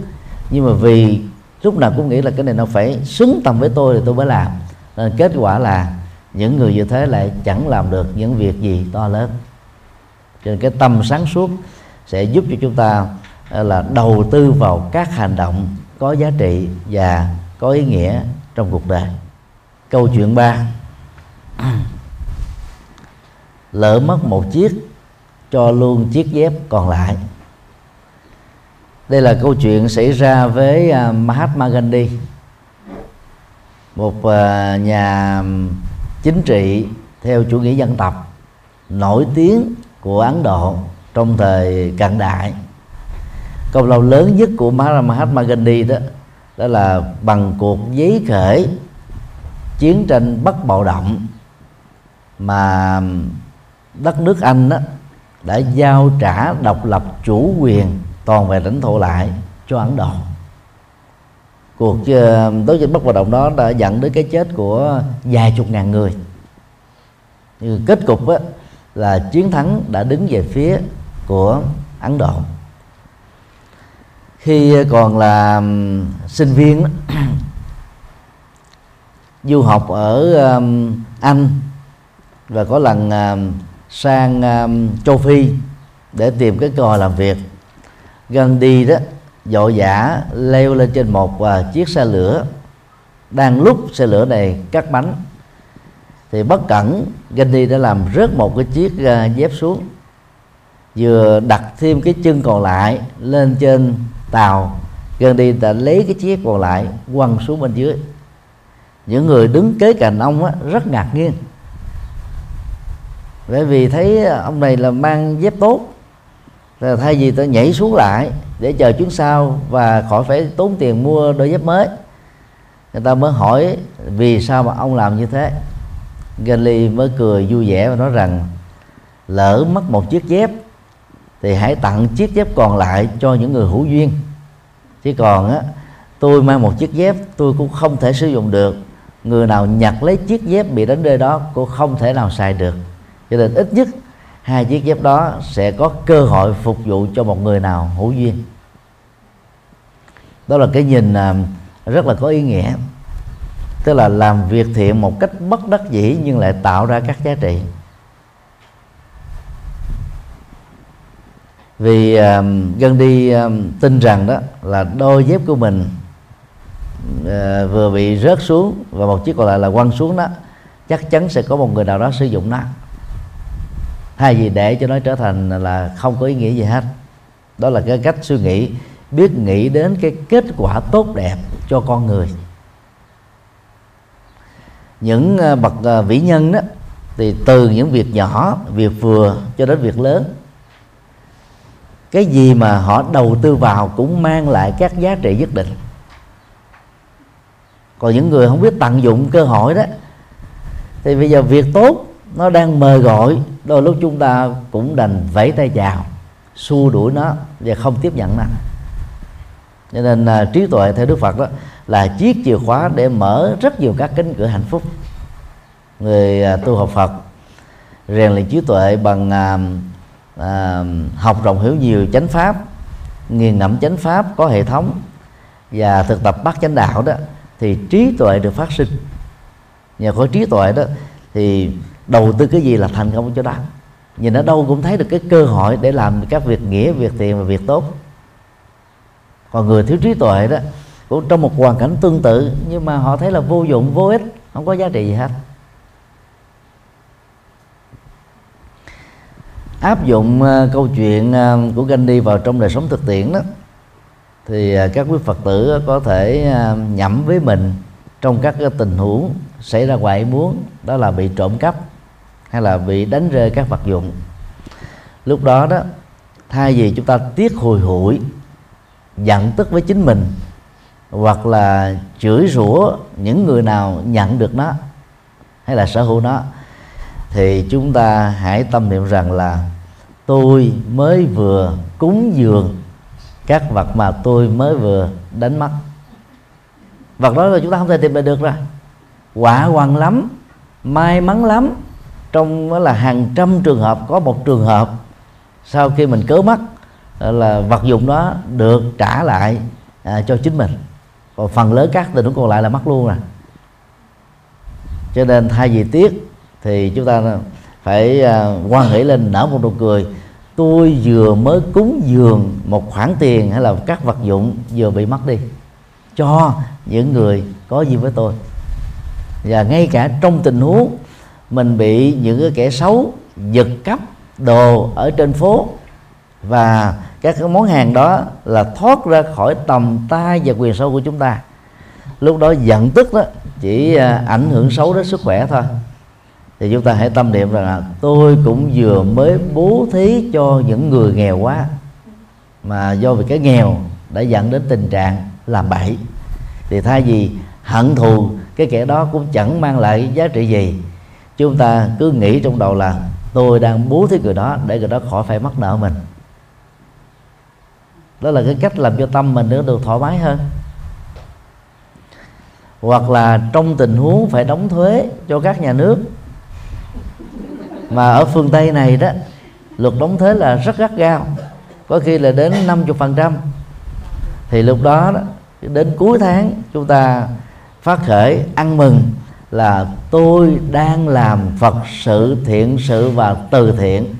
Nhưng mà vì lúc nào cũng nghĩ là cái này nó phải xứng tầm với tôi thì tôi mới làm. Nên kết quả là những người như thế lại chẳng làm được những việc gì to lớn. Cho nên cái tâm sáng suốt sẽ giúp cho chúng ta ờ, là đầu tư vào các hành động có giá trị và có ý nghĩa trong cuộc đời. Câu chuyện ba. Lỡ mất một chiếc, cho luôn chiếc dép còn lại đây là câu chuyện xảy ra với à, Mahatma Gandhi, một à, nhà chính trị theo chủ nghĩa dân tộc nổi tiếng của Ấn Độ trong thời cận đại. Công lao lớn nhất của Mahatma Gandhi đó đó là bằng cuộc giấy khởi chiến tranh bất bạo động mà đất nước Anh đó đã giao trả độc lập chủ quyền toàn về lãnh thổ lại cho Ấn Độ. Cuộc đấu tranh bất hoạt động đó đã dẫn đến cái chết của vài chục ngàn người. Nhưng kết cục á, là chiến thắng đã đứng về phía của Ấn Độ. Khi còn là sinh viên du học ở Anh và có lần sang châu Phi để tìm cái cơ hội làm việc. Gandhi đi đó dội dã leo lên trên một uh, chiếc xe lửa. Đang lúc xe lửa này cắt bánh thì bất cẩn Gandhi đã làm rớt một cái chiếc uh, dép xuống vừa đặt thêm cái chân còn lại lên trên tàu. Gandhi đã lấy cái chiếc còn lại quăng xuống bên dưới. Những người đứng kế cạnh ông á, rất ngạc nhiên. Bởi vì thấy ông này là mang dép tốt là thay vì tôi nhảy xuống lại để chờ chuyến sau và khỏi phải tốn tiền mua đôi dép mới, người ta mới hỏi vì sao mà ông làm như thế. Gandhi mới cười vui vẻ và nói rằng, lỡ mất một chiếc dép thì hãy tặng chiếc dép còn lại cho những người hữu duyên. Chứ còn á, tôi mang một chiếc dép, tôi cũng không thể sử dụng được. Người nào nhặt lấy chiếc dép bị đánh rơi đó cũng không thể nào xài được. Cho nên ít nhất hai chiếc dép đó sẽ có cơ hội phục vụ cho một người nào hữu duyên. Đó là cái nhìn à, rất là có ý nghĩa. Tức là làm việc thiện một cách bất đắc dĩ nhưng lại tạo ra các giá trị. Vì uh, gần đi uh, tin rằng đó là đôi dép của mình uh, vừa bị rớt xuống và một chiếc còn lại là quăng xuống đó chắc chắn sẽ có một người nào đó sử dụng nó hay gì để cho nó trở thành là không có ý nghĩa gì hết. Đó là cái cách suy nghĩ, biết nghĩ đến cái kết quả tốt đẹp cho con người. Những ờ, bậc ờ, vĩ nhân đó, thì từ những việc nhỏ, việc vừa cho đến việc lớn, cái gì mà họ đầu tư vào cũng mang lại các giá trị nhất định. Còn những người không biết tận dụng cơ hội đó, thì bây giờ việc tốt nó đang mời gọi đôi lúc chúng ta cũng đành vẫy tay chào xua đuổi nó và không tiếp nhận nó. Cho nên là trí tuệ theo đức phật đó là chiếc chìa khóa để mở rất nhiều các cánh cửa hạnh phúc. Người à, tu học phật rèn luyện trí tuệ bằng à, à, học rộng hiểu nhiều chánh pháp nghiền ngẫm chánh pháp có hệ thống và thực tập bắt chánh đạo đó thì trí tuệ được phát sinh. Nhờ có trí tuệ đó thì đầu tư cái gì là thành công cho đó nhìn ở đâu cũng thấy được cái cơ hội để làm các việc nghĩa việc thiện và việc tốt. Còn người thiếu trí tuệ đó cũng trong một hoàn cảnh tương tự nhưng mà họ thấy là vô dụng vô ích không có giá trị gì hết. Áp dụng uh, câu chuyện uh, của Gandhi vào trong đời sống thực tiễn đó thì uh, các quý Phật tử có thể uh, nhẩm với mình trong các tình huống xảy ra ngoại muốn đó là bị trộm cắp hay là bị đánh rơi các vật dụng. Lúc đó đó, thay vì chúng ta tiếc hồi hụi giận tức với chính mình, hoặc là chửi rủa những người nào nhận được nó, hay là sở hữu nó, thì chúng ta hãy tâm niệm rằng là tôi mới vừa cúng dường các vật mà tôi mới vừa đánh mất. Vật đó là chúng ta không thể tìm lại được rồi. Quả hoàng lắm, may mắn lắm trong đó là hàng trăm trường hợp có một trường hợp sau khi mình cớ mất là vật dụng đó được trả lại à, cho chính mình. Còn phần lớn các tình huống còn lại là mất luôn à. Cho nên thay vì tiếc thì chúng ta phải à, quan hệ lên nở một nụ cười. Tôi vừa mới cúng dường một khoản tiền hay là các vật dụng vừa bị mất đi cho những người có gì với tôi. Và ngay cả trong tình huống mình bị những cái kẻ xấu giật cắp đồ ở trên phố. Và các cái món hàng đó là thoát ra khỏi tầm tay và quyền sâu của chúng ta. Lúc đó giận tức đó, chỉ à, ảnh hưởng xấu đến sức khỏe thôi. Thì chúng ta hãy tâm niệm rằng là tôi cũng vừa mới bố thí cho những người nghèo quá, mà do vì cái nghèo đã dẫn đến tình trạng làm bậy. Thì thay vì hận thù, cái kẻ đó cũng chẳng mang lại giá trị gì chúng ta cứ nghĩ trong đầu là tôi đang bố thí người đó để người đó khỏi phải mắc nợ mình. Đó là cái cách làm cho tâm mình nữa được thoải mái hơn. Hoặc là trong tình huống phải đóng thuế cho các nhà nước. Mà ở phương Tây này đó luật đóng thuế là rất gắt gao. Có khi là đến 50% thì lúc đó, đó đến cuối tháng chúng ta phát khởi ăn mừng là tôi đang làm Phật sự thiện sự và từ thiện.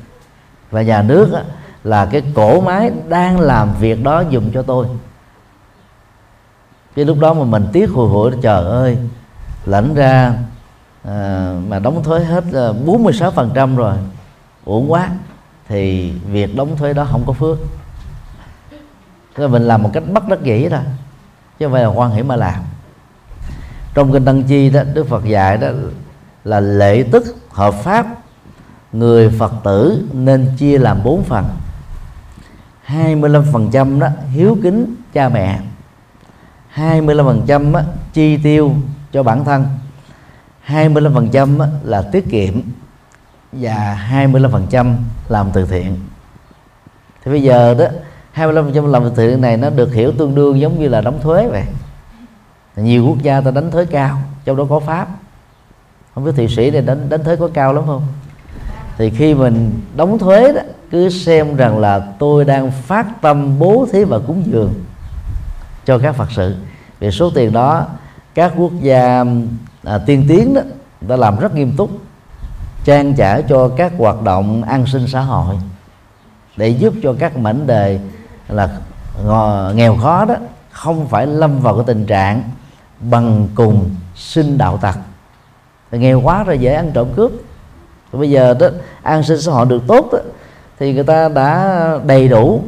Và nhà nước á, là cái cổ máy đang làm việc đó dùng cho tôi. Cái lúc đó mà mình tiếc hồi hụi trời ơi lãnh ra à, mà đóng thuế hết 46 à, phần trăm rồi uổng quá thì việc đóng thuế đó không có phước. Thế mình làm một cách bất đắc dĩ thôi chứ không phải là quan hệ mà làm trong kinh tăng chi đó đức phật dạy đó là lễ tức hợp pháp. Người phật tử nên chia làm bốn phần. 25% đó hiếu kính cha mẹ. 25% đó, chi tiêu cho bản thân. 25% là tiết kiệm. Và 25% làm từ thiện. Thì bây giờ đó 25% làm từ thiện này nó được hiểu tương đương giống như là đóng thuế vậy nhiều quốc gia ta đánh thuế cao trong đó có pháp. Không biết thụy sĩ này đánh đánh thuế có cao lắm không? Thì khi mình đóng thuế đó cứ xem rằng là tôi đang phát tâm bố thí và cúng dường cho các phật sự. Vì số tiền đó các quốc gia à, tiên tiến đó đã làm rất nghiêm túc trang trả cho các hoạt động an sinh xã hội để giúp cho các mảnh đề là nghèo khó đó không phải lâm vào cái tình trạng bằng cùng sinh đạo tặc. Nghèo quá rồi dễ ăn trộm cướp. Rồi bây giờ đó an sinh xã hội được tốt đó, thì người ta đã đầy đủ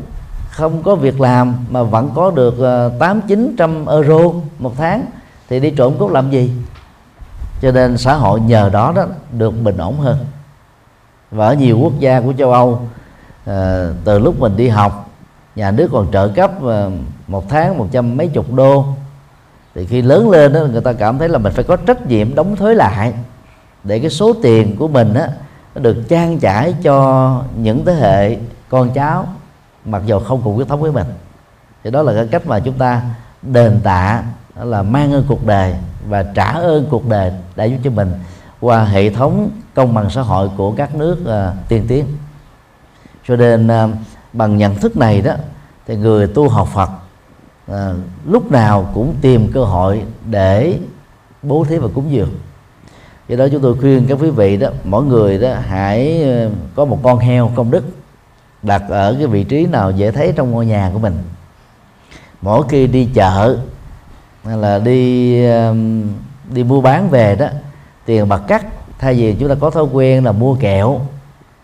không có việc làm mà vẫn có được ờ, tám chín trăm euro một tháng thì đi trộm cướp làm gì? Cho nên xã hội nhờ đó đó được bình ổn hơn. Và ở nhiều quốc gia của châu Âu à, từ lúc mình đi học nhà nước còn trợ cấp ờ, một tháng một trăm mấy chục đô thì khi lớn lên đó người ta cảm thấy là mình phải có trách nhiệm đóng thuế lại để cái số tiền của mình á nó được trang trải cho những thế hệ con cháu mặc dù không cùng huyết thống với mình. Thì đó là cái cách mà chúng ta đền tạ đó là mang ơn cuộc đời và trả ơn cuộc đời đã giúp cho mình qua hệ thống công bằng xã hội của các nước uh, tiên tiến. Cho nên uh, bằng nhận thức này đó thì người tu học Phật à, lúc nào cũng tìm cơ hội để bố thí và cúng dường. Do đó chúng tôi khuyên các quý vị đó mỗi người đó hãy ờ, có một con heo công đức đặt ở cái vị trí nào dễ thấy trong ngôi nhà của mình. Mỗi khi đi chợ hay là đi đi mua bán về đó tiền bạc cắt thay vì chúng ta có thói quen là mua kẹo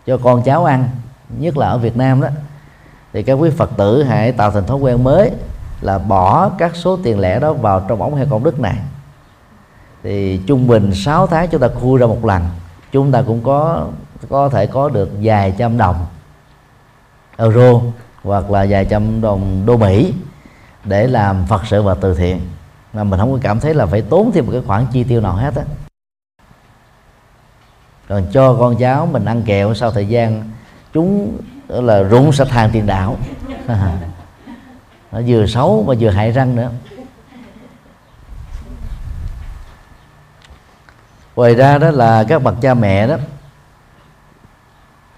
cho con cháu ăn nhất là ở Việt Nam đó thì các quý Phật tử hãy tạo thành thói quen mới là bỏ các số tiền lẻ đó vào trong ống heo công đức này. Thì trung bình 6 tháng chúng ta khui ra một lần, chúng ta cũng có có thể có được vài trăm đồng euro hoặc là vài trăm đồng đô Mỹ để làm Phật sự và từ thiện. Mà mình không có cảm thấy là phải tốn thêm một cái khoản chi tiêu nào hết á. Còn cho con cháu mình ăn kẹo sau thời gian, chúng là rụng sạch hàng tiền đạo. nó vừa xấu mà vừa hại răng nữa. Ngoài ra đó là các bậc cha mẹ đó,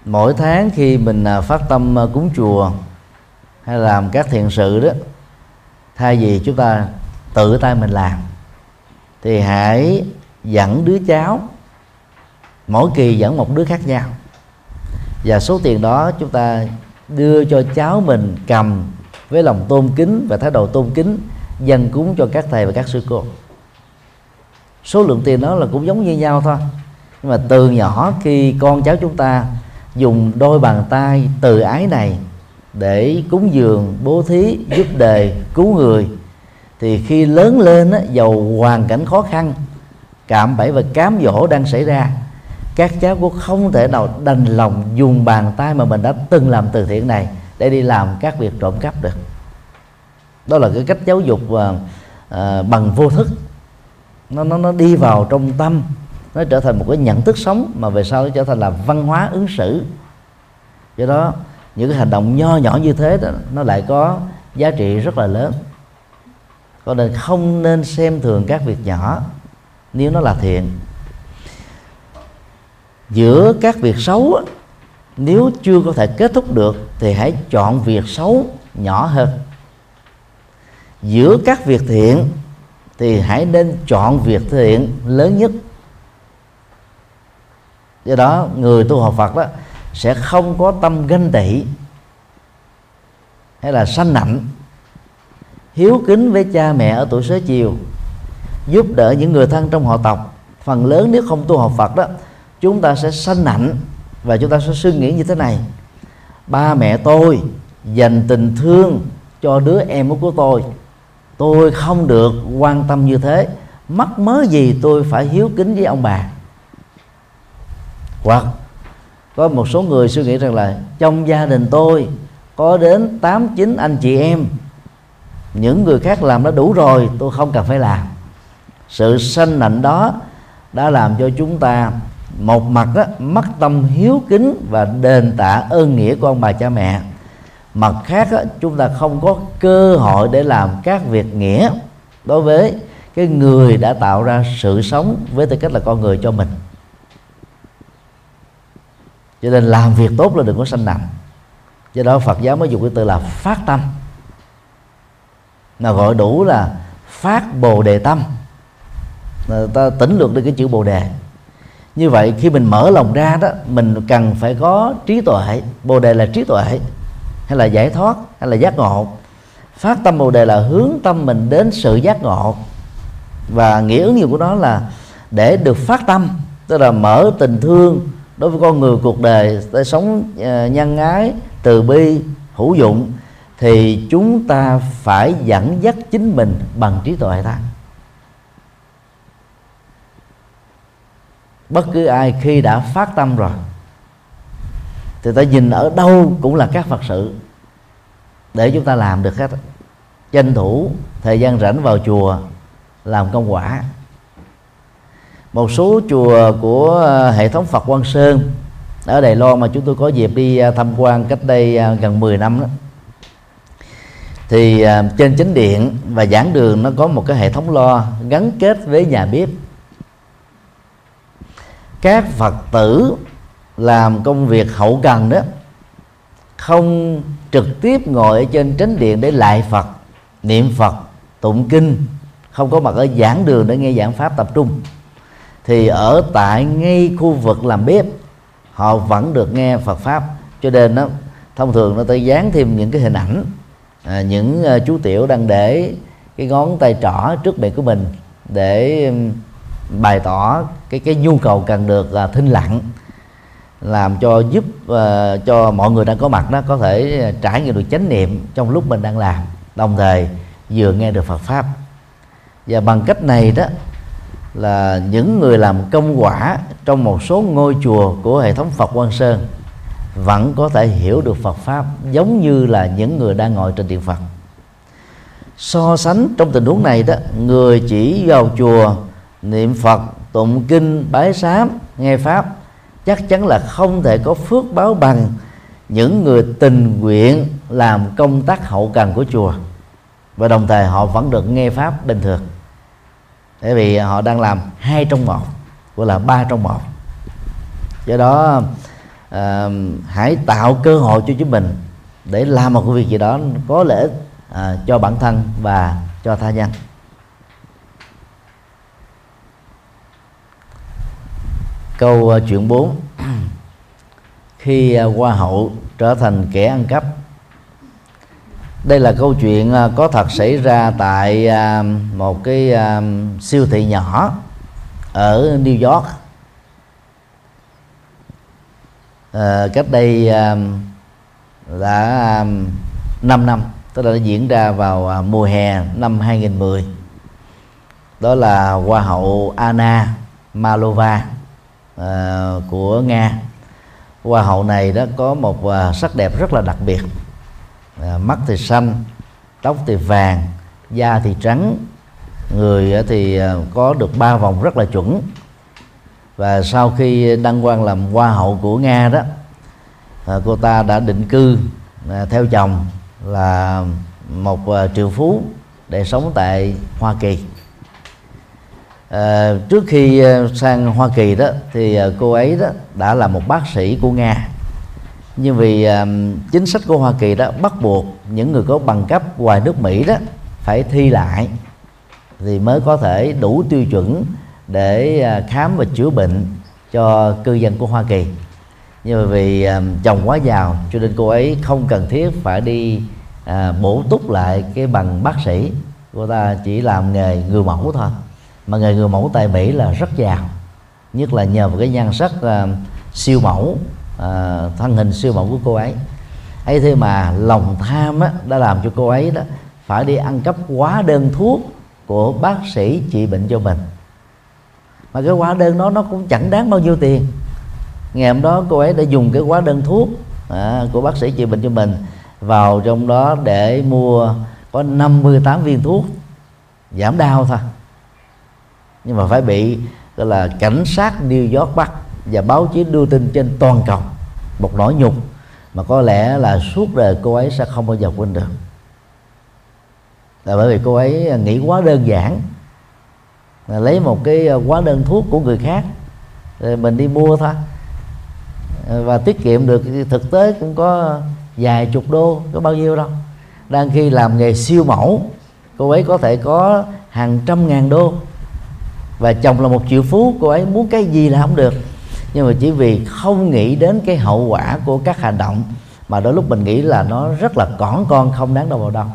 mỗi tháng khi mình à, phát tâm à, cúng chùa hay làm các thiện sự đó, thay vì chúng ta tự tay mình làm, thì hãy dẫn đứa cháu, mỗi kỳ dẫn một đứa khác nhau. Và số tiền đó chúng ta đưa cho cháu mình cầm với lòng tôn kính và thái độ tôn kính dâng cúng cho các thầy và các sư cô. Số lượng tiền đó là cũng giống như nhau thôi. Nhưng mà từ nhỏ khi con cháu chúng ta dùng đôi bàn tay từ ái này để cúng dường bố thí giúp đề cứu người thì khi lớn lên á, dầu hoàn cảnh khó khăn cạm bẫy và cám dỗ đang xảy ra các cháu cũng không thể nào đành lòng dùng bàn tay mà mình đã từng làm từ thiện này để đi làm các việc trộm cắp được. Đó là cái cách giáo dục và à, bằng vô thức. Nó nó nó đi vào trong tâm nó trở thành một cái nhận thức sống mà về sau nó trở thành là văn hóa ứng xử. Do đó những cái hành động nho nhỏ như thế đó nó lại có giá trị rất là lớn. Cho nên không nên xem thường các việc nhỏ nếu nó là thiện. Giữa các việc xấu nếu chưa có thể kết thúc được thì hãy chọn việc xấu nhỏ hơn. Giữa các việc thiện thì hãy nên chọn việc thiện lớn nhất. Do đó, người tu học Phật đó sẽ không có tâm ganh tị hay là sanh nạnh hiếu kính với cha mẹ ở tuổi xế chiều, giúp đỡ những người thân trong họ tộc. Phần lớn nếu không tu học Phật đó, chúng ta sẽ sanh nạnh và chúng ta sẽ suy nghĩ như thế này. Ba mẹ tôi dành tình thương cho đứa em của tôi. Tôi không được quan tâm như thế. Mắc mớ gì tôi phải hiếu kính với ông bà? Hoặc có một số người suy nghĩ rằng là trong gia đình tôi có đến 8 9 anh chị em, những người khác làm đã đủ rồi, tôi không cần phải làm. Sự sanh nạnh đó đã làm cho chúng ta một mặt đó, mất tâm hiếu kính và đền tạ ơn nghĩa của ông bà cha mẹ. Mặt khác đó, chúng ta không có cơ hội để làm các việc nghĩa đối với cái người đã tạo ra sự sống với tư cách là con người cho mình. Cho nên làm việc tốt là đừng có sanh nặng do đó Phật giáo mới dùng cái từ là phát tâm. Là gọi đủ là phát bồ đề tâm. Người ta tỉnh lược được cái chữ bồ đề như vậy khi mình mở lòng ra đó, mình cần phải có trí tuệ. Bồ đề là trí tuệ, hay là giải thoát, hay là giác ngộ. Phát tâm bồ đề là hướng tâm mình đến sự giác ngộ. Và nghĩa ứng dụng của nó là để được phát tâm, tức là mở tình thương đối với con người cuộc đời để sống ờ, nhân ái, từ bi, hữu dụng, thì chúng ta phải dẫn dắt chính mình bằng trí tuệ ta. Bất cứ ai khi đã phát tâm rồi, thì ta nhìn ở đâu cũng là các phật sự. Để chúng ta làm được hết. Tranh thủ thời gian rảnh vào chùa làm công quả. Một số chùa của ờ, hệ thống Phật quan Sơn ở Đài Loan mà chúng tôi có dịp đi ờ, tham quan cách đây ờ, gần 10 năm đó, thì trên chính điện và giảng đường nó có một cái hệ thống lo gắn kết với nhà bếp các phật tử làm công việc hậu cần đó không trực tiếp ngồi ở trên chánh điện để lại phật niệm phật tụng kinh không có mặt ở giảng đường để nghe giảng pháp tập trung. Thì ở tại ngay khu vực làm bếp họ vẫn được nghe Phật pháp. Cho nên đó thông thường nó tới dán thêm những cái hình ảnh à, những uh, chú tiểu đang để cái ngón tay trỏ trước bề của mình để bày tỏ cái cái nhu cầu cần được uh, thinh lặng làm cho giúp uh, cho mọi người đang có mặt đó có thể à, trải nghiệm được chánh niệm trong lúc mình đang làm. Đồng thời vừa nghe được Phật pháp. Và bằng cách này đó là những người làm công quả trong một số ngôi chùa của hệ thống Phật Quan Sơn vẫn có thể hiểu được Phật pháp giống như là những người đang ngồi trên điện Phật. So sánh trong tình huống này đó người chỉ vào chùa niệm Phật tụng kinh bái sám nghe pháp chắc chắn là không thể có phước báo bằng những người tình nguyện làm công tác hậu cần của chùa. Và đồng thời họ vẫn được nghe pháp bình thường. Bởi vì họ đang làm hai trong một gọi là ba trong một. Do đó à, hãy tạo cơ hội cho chúng mình để làm một cái việc gì đó có lễ à, ờ, cho bản thân và cho tha nhân. Câu ờ, chuyện 4 khi ờ, hoa hậu trở thành kẻ ăn cắp đây là câu chuyện ờ, có thật xảy ra tại một cái siêu thị nhỏ ở New York. À, cách đây đã 5 năm tức là nó diễn ra vào mùa hè năm 2010 đó là hoa hậu Anna Malova uh, của Nga. Hoa hậu này đó có một uh, sắc đẹp rất là đặc biệt. Uh, mắt thì xanh tóc thì vàng da thì trắng người thì uh, có được ba vòng rất là chuẩn. Và sau khi đăng quang làm hoa hậu của Nga đó uh, cô ta đã định cư uh, theo chồng là một uh, triệu phú để sống tại Hoa Kỳ à, trước khi ờ, sang Hoa Kỳ đó thì ờ, cô ấy đó đã là một bác sĩ của Nga. Nhưng vì à, chính sách của Hoa Kỳ đó bắt buộc những người có bằng cấp ngoài nước Mỹ đó phải thi lại thì mới có thể đủ tiêu chuẩn để khám và chữa bệnh cho cư dân của Hoa Kỳ. Nhưng mà vì chồng quá giàu cho nên cô ấy không cần thiết phải đi à, bổ túc lại cái bằng bác sĩ. Cô ta chỉ làm nghề người mẫu thôi mà nghề người mẫu tại Mỹ là rất giàu. Nhất là nhờ vào cái nhan sắc uh, siêu mẫu uh, thân hình siêu mẫu của cô ấy. Ấy thế mà lòng tham á, đã làm cho cô ấy đó phải đi ăn cắp quá đơn thuốc của bác sĩ trị bệnh cho mình. Mà cái hóa đơn đó nó cũng chẳng đáng bao nhiêu tiền. Ngày hôm đó cô ấy đã dùng cái hóa đơn thuốc à, của bác sĩ trị bệnh cho mình vào trong đó để mua có 58 viên thuốc giảm đau thôi nhưng mà phải bị, gọi là, cảnh sát New York bắt và báo chí đưa tin trên toàn cầu một nỗi nhục mà có lẽ là suốt đời cô ấy sẽ không bao giờ quên được. Là bởi vì cô ấy nghĩ quá đơn giản, là lấy một cái ờ, hóa đơn thuốc của người khác, rồi mình đi mua thôi. Ờ, và tiết kiệm được thực tế cũng có vài chục đô, có bao nhiêu đâu. Đang khi làm nghề siêu mẫu, cô ấy có thể có hàng trăm ngàn đô và chồng là một triệu phú, cô ấy muốn cái gì là không được. Nhưng mà chỉ vì không nghĩ đến cái hậu quả của các hành động, mà đôi lúc mình nghĩ là nó rất là cỏn con, không đáng đâu vào đâu.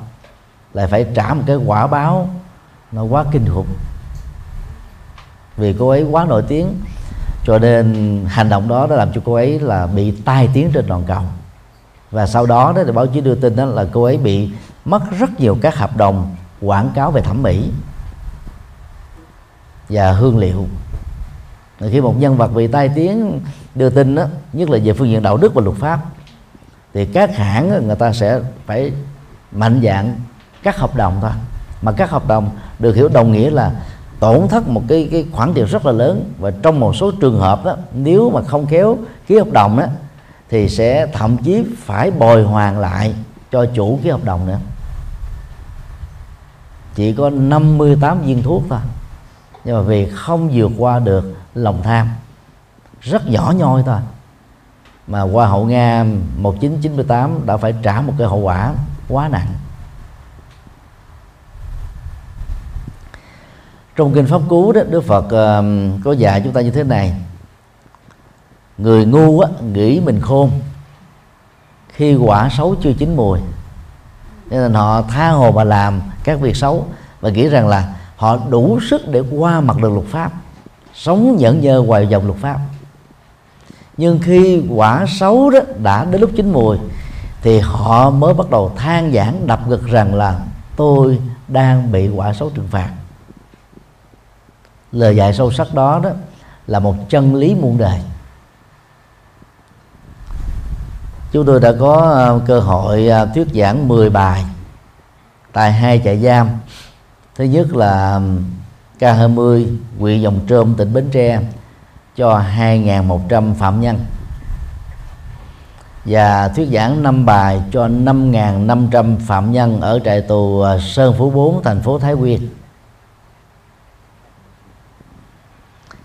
Lại phải trả một cái quả báo, nó quá kinh khủng. Vì cô ấy quá nổi tiếng, cho nên hành động đó đã làm cho cô ấy là bị tai tiếng trên toàn cầu. Và sau đó đó thì báo chí đưa tin đó là cô ấy bị mất rất nhiều các hợp đồng quảng cáo về thẩm mỹ và hương liệu. Khi một nhân vật bị tai tiếng đưa tin đó, nhất là về phương diện đạo đức và luật pháp thì các hãng người ta sẽ phải mạnh dạng các hợp đồng thôi. Mà các hợp đồng được hiểu đồng nghĩa là tổn thất một cái cái khoản tiền rất là lớn. Và trong một số trường hợp đó nếu mà không khéo ký hợp đồng đó thì sẽ thậm chí phải bồi hoàn lại cho chủ ký hợp đồng nữa. Chỉ có 58 viên thuốc thôi nhưng mà vì không vượt qua được lòng tham rất nhỏ nhoi thôi. Mà qua hậu Nga 1998 đã phải trả một cái hậu quả quá nặng. Trong kinh pháp cú đó Đức Phật uh, có dạy chúng ta như thế này. Người ngu á, nghĩ mình khôn khi quả xấu chưa chín mùi nên là họ tha hồ mà làm các việc xấu và nghĩ rằng là họ đủ sức để qua mặt được luật pháp, sống nhẫn nhơ ngoài dòng luật pháp. Nhưng khi quả xấu đó đã đến lúc chín mùi, thì họ mới bắt đầu than giảng, đập ngực rằng là tôi đang bị quả xấu trừng phạt. Lời dạy sâu sắc đó đó là một chân lý muôn đời. Chúng tôi đã có ờ, cơ hội ờ, thuyết giảng 10 bài tại hai trại giam thứ nhất là K20 huyện Dòng Trôm tỉnh Bến Tre cho 2.100 phạm nhân. Và thuyết giảng năm bài cho 5.500 phạm nhân ở trại tù à, Sơn Phú 4 thành phố Thái Nguyên.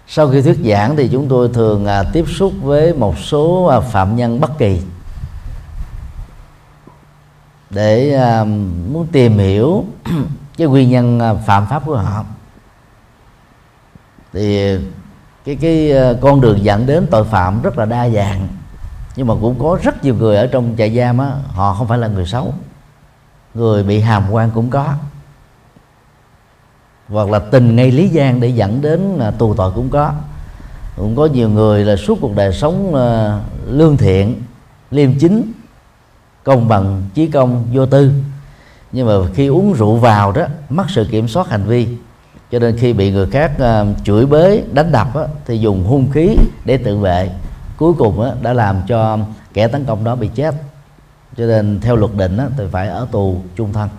Sau khi thuyết giảng thì chúng tôi thường à, tiếp xúc với một số à, phạm nhân bất kỳ để muốn tìm hiểu cái nguyên nhân à, phạm pháp của họ. Thì cái cái à, con đường dẫn đến tội phạm rất là đa dạng. Nhưng mà cũng có rất nhiều người ở trong trại giam á, họ không phải là người xấu. Người bị hàm quan cũng có. Hoặc là tình ngay lý gian để dẫn đến à, tù tội cũng có. Cũng có nhiều người là suốt cuộc đời sống lương thiện, liêm chính, công bằng trí công, vô tư nhưng mà khi uống rượu vào đó mất sự kiểm soát hành vi. Cho nên khi bị người khác uh, chửi bới đánh đập á, thì dùng hung khí để tự vệ. Cuối cùng á, đã làm cho kẻ tấn công đó bị chết. Cho nên theo luật định á, thì phải ở tù chung thân.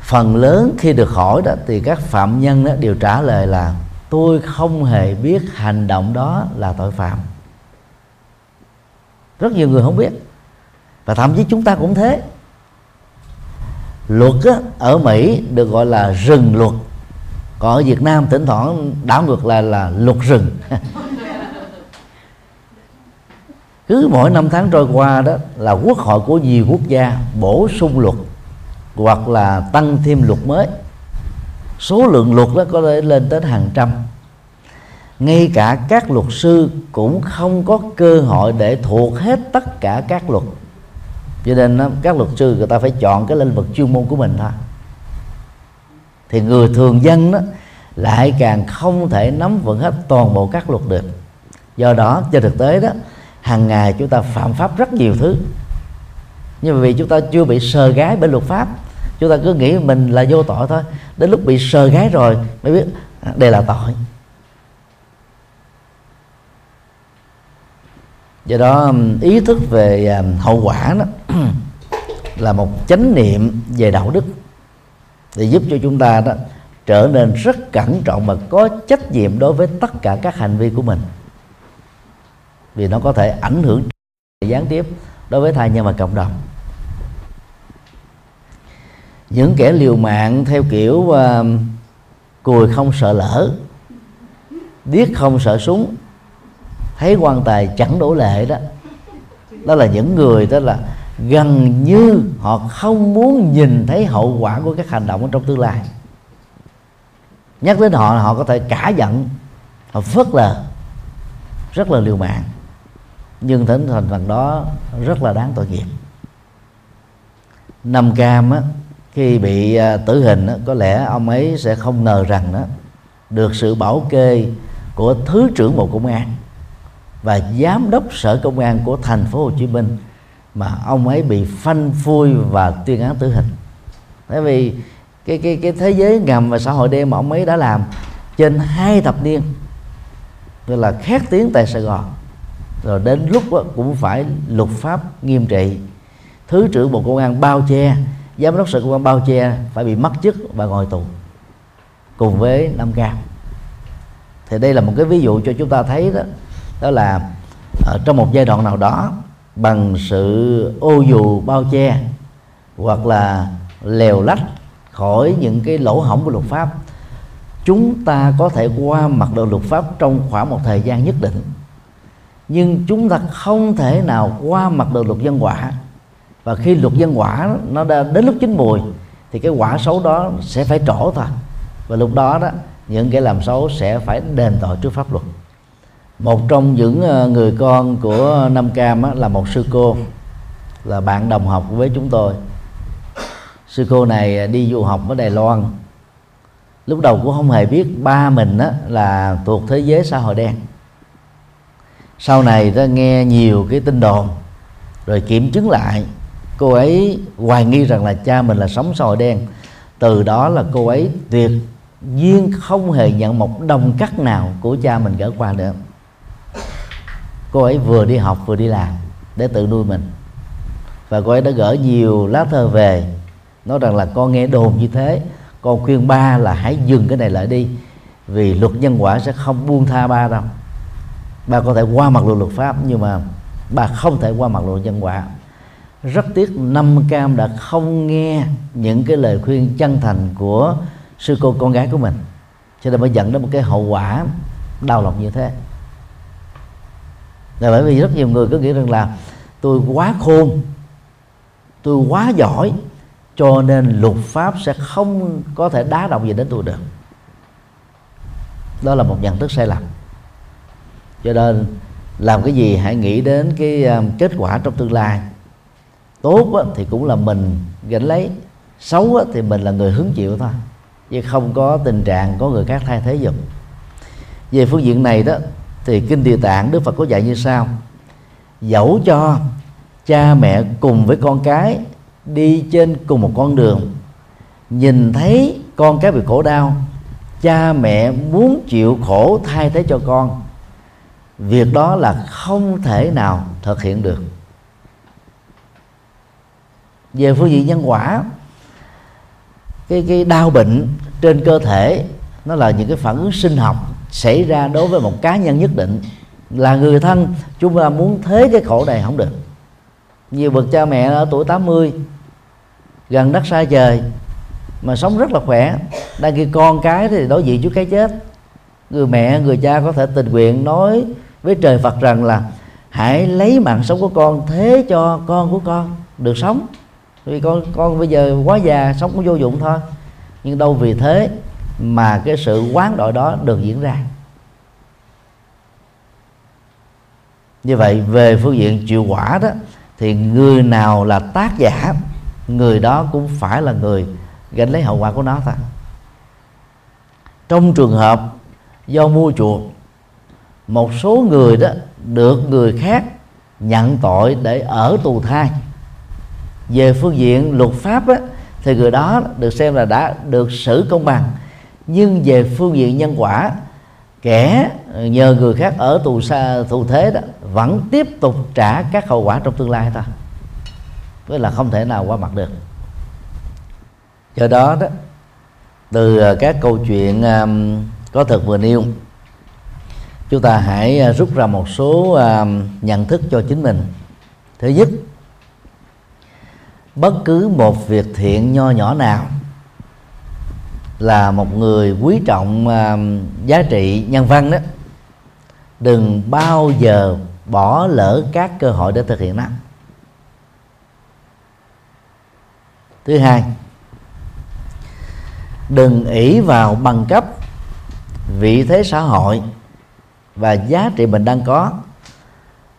Phần lớn khi được hỏi đó thì các phạm nhân đó đều trả lời là tôi không hề biết hành động đó là tội phạm. Rất nhiều người không biết và thậm chí chúng ta cũng thế. Luật á, ở Mỹ được gọi là rừng luật. Còn ở Việt Nam thỉnh thoảng đảo ngược lại là luật rừng. Cứ mỗi năm tháng trôi qua đó là quốc hội của nhiều quốc gia bổ sung luật hoặc là tăng thêm luật mới. Số lượng luật đó có thể lên tới hàng trăm. Ngay cả các luật sư cũng không có cơ hội để thuộc hết tất cả các luật cho nên các luật sư người ta phải chọn cái lĩnh vực chuyên môn của mình thôi. Thì người thường dân đó lại càng không thể nắm vững hết toàn bộ các luật được. Do đó, trên thực tế đó, hàng ngày chúng ta phạm pháp rất nhiều thứ. Nhưng mà vì chúng ta chưa bị sờ gái bởi luật pháp, chúng ta cứ nghĩ mình là vô tội thôi. Đến lúc bị sờ gái rồi mới biết à, đây là tội. Do đó um, ý thức về um, hậu quả đó là một chánh niệm về đạo đức. Để giúp cho chúng ta đó trở nên rất cẩn trọng và có trách nhiệm đối với tất cả các hành vi của mình. Vì nó có thể ảnh hưởng gián tiếp đối với thai nhân và cộng đồng. Những kẻ liều mạng theo kiểu uh, cùi không sợ lỡ điếc không sợ súng thấy quan tài chẳng đổ lệ đó. Đó là những người đó là gần như họ không muốn nhìn thấy hậu quả của các hành động trong tương lai. Nhắc đến họ họ có thể cả giận họ phớt lờ rất là liều mạng. Nhưng thỉnh thành phần đó rất là đáng tội nghiệp. Năm cam á khi bị à, tử hình á, có lẽ ông ấy sẽ không ngờ rằng đó được sự bảo kê của thứ trưởng bộ công an và giám đốc sở công an của thành phố Hồ Chí Minh mà ông ấy bị phanh phui và tuyên án tử hình. Bởi vì cái cái cái thế giới ngầm và xã hội đen mà ông ấy đã làm trên hai thập niên, tức là khét tiếng tại Sài Gòn, rồi đến lúc đó cũng phải luật pháp nghiêm trị. Thứ trưởng bộ công an bao che, giám đốc sở công an bao che phải bị mất chức và ngồi tù cùng với năm cam. Thì đây là một cái ví dụ cho chúng ta thấy đó đó là ở trong một giai đoạn nào đó, bằng sự ô dù, bao che, hoặc là lèo lách khỏi những cái lỗ hổng của luật pháp, chúng ta có thể qua mặt được luật pháp trong khoảng một thời gian nhất định. Nhưng chúng ta không thể nào qua mặt được luật dân quả. Và khi luật dân quả nó đã đến lúc chín mùi, thì cái quả xấu đó sẽ phải trổ thôi. Và lúc đó đó, những cái làm xấu sẽ phải đền tội trước pháp luật một trong những ờ, người con của Nam Cam là một sư cô là bạn đồng học với chúng tôi. Sư cô này ờ, đi du học ở Đài Loan. Lúc đầu cũng không hề biết ba mình á, là thuộc thế giới xã hội đen. Sau này ta nghe nhiều cái tin đồn rồi kiểm chứng lại cô ấy hoài nghi rằng là cha mình là sống xã hội đen. Từ đó là cô ấy tuyệt nhiên không hề nhận một đồng cắt nào của cha mình gỡ qua nữa cô ấy vừa đi học vừa đi làm để tự nuôi mình. Và cô ấy đã gửi nhiều lá thơ về, nói rằng là con nghe đồn như thế, con khuyên ba là hãy dừng cái này lại đi, vì luật nhân quả sẽ không buông tha ba đâu. Ba có thể qua mặt luật luật pháp, nhưng mà ba không thể qua mặt luật nhân quả. Rất tiếc năm cam đã không nghe những cái lời khuyên chân thành của sư cô con gái của mình, cho nên mới dẫn đến một cái hậu quả đau lòng như thế là bởi vì rất nhiều người cứ nghĩ rằng là tôi quá khôn tôi quá giỏi cho nên luật pháp sẽ không có thể đá động gì đến tôi được. Đó là một nhận thức sai lầm. Cho nên làm cái gì hãy nghĩ đến cái à, kết quả trong tương lai. Tốt á, thì cũng là mình gánh lấy xấu á, thì mình là người hứng chịu thôi chứ không có tình trạng có người khác thay thế dùng về phương diện này đó thì kinh địa tạng đức phật có dạy như sau. Dẫu cho cha mẹ cùng với con cái đi trên cùng một con đường, nhìn thấy con cái bị khổ đau, cha mẹ muốn chịu khổ thay thế cho con, việc đó là không thể nào thực hiện được. Về phương diện nhân quả, cái cái đau bệnh trên cơ thể, nó là những cái phản ứng sinh học xảy ra đối với một cá nhân nhất định là người thân, chúng ta muốn thế cái khổ này không được. Nhiều bậc cha mẹ ở tuổi 80 gần đất xa trời, mà sống rất là khỏe, đang khi con cái thì đối diện trước cái chết. Người mẹ, người cha có thể tình nguyện nói với trời Phật rằng là hãy lấy mạng sống của con, thế cho con của con được sống. Vì con con bây giờ quá già, sống cũng vô dụng thôi. Nhưng đâu vì thế mà cái sự quán đổi đó được diễn ra. Như vậy về phương diện chịu quả đó thì người nào là tác giả người đó cũng phải là người gánh lấy hậu quả của nó thôi. Trong trường hợp do mua chuộc một số người đó được người khác nhận tội để ở tù thai về phương diện luật pháp á, thì người đó được xem là đã được xử công bằng nhưng về phương diện nhân quả, kẻ ờ, nhờ người khác ở tù xa tù thế đó, vẫn tiếp tục trả các hậu quả trong tương lai ta? Với là không thể nào qua mặt được. Do đó đó, từ ờ, các câu chuyện có thật vừa nêu, chúng ta hãy ờ, rút ra một số nhận thức cho chính mình. Thứ nhất, bất cứ một việc thiện nho nhỏ nào là một người quý trọng uh, giá trị nhân văn đó. Đừng bao giờ bỏ lỡ các cơ hội để thực hiện nó. Thứ hai đừng ỷ vào bằng cấp vị thế xã hội và giá trị mình đang có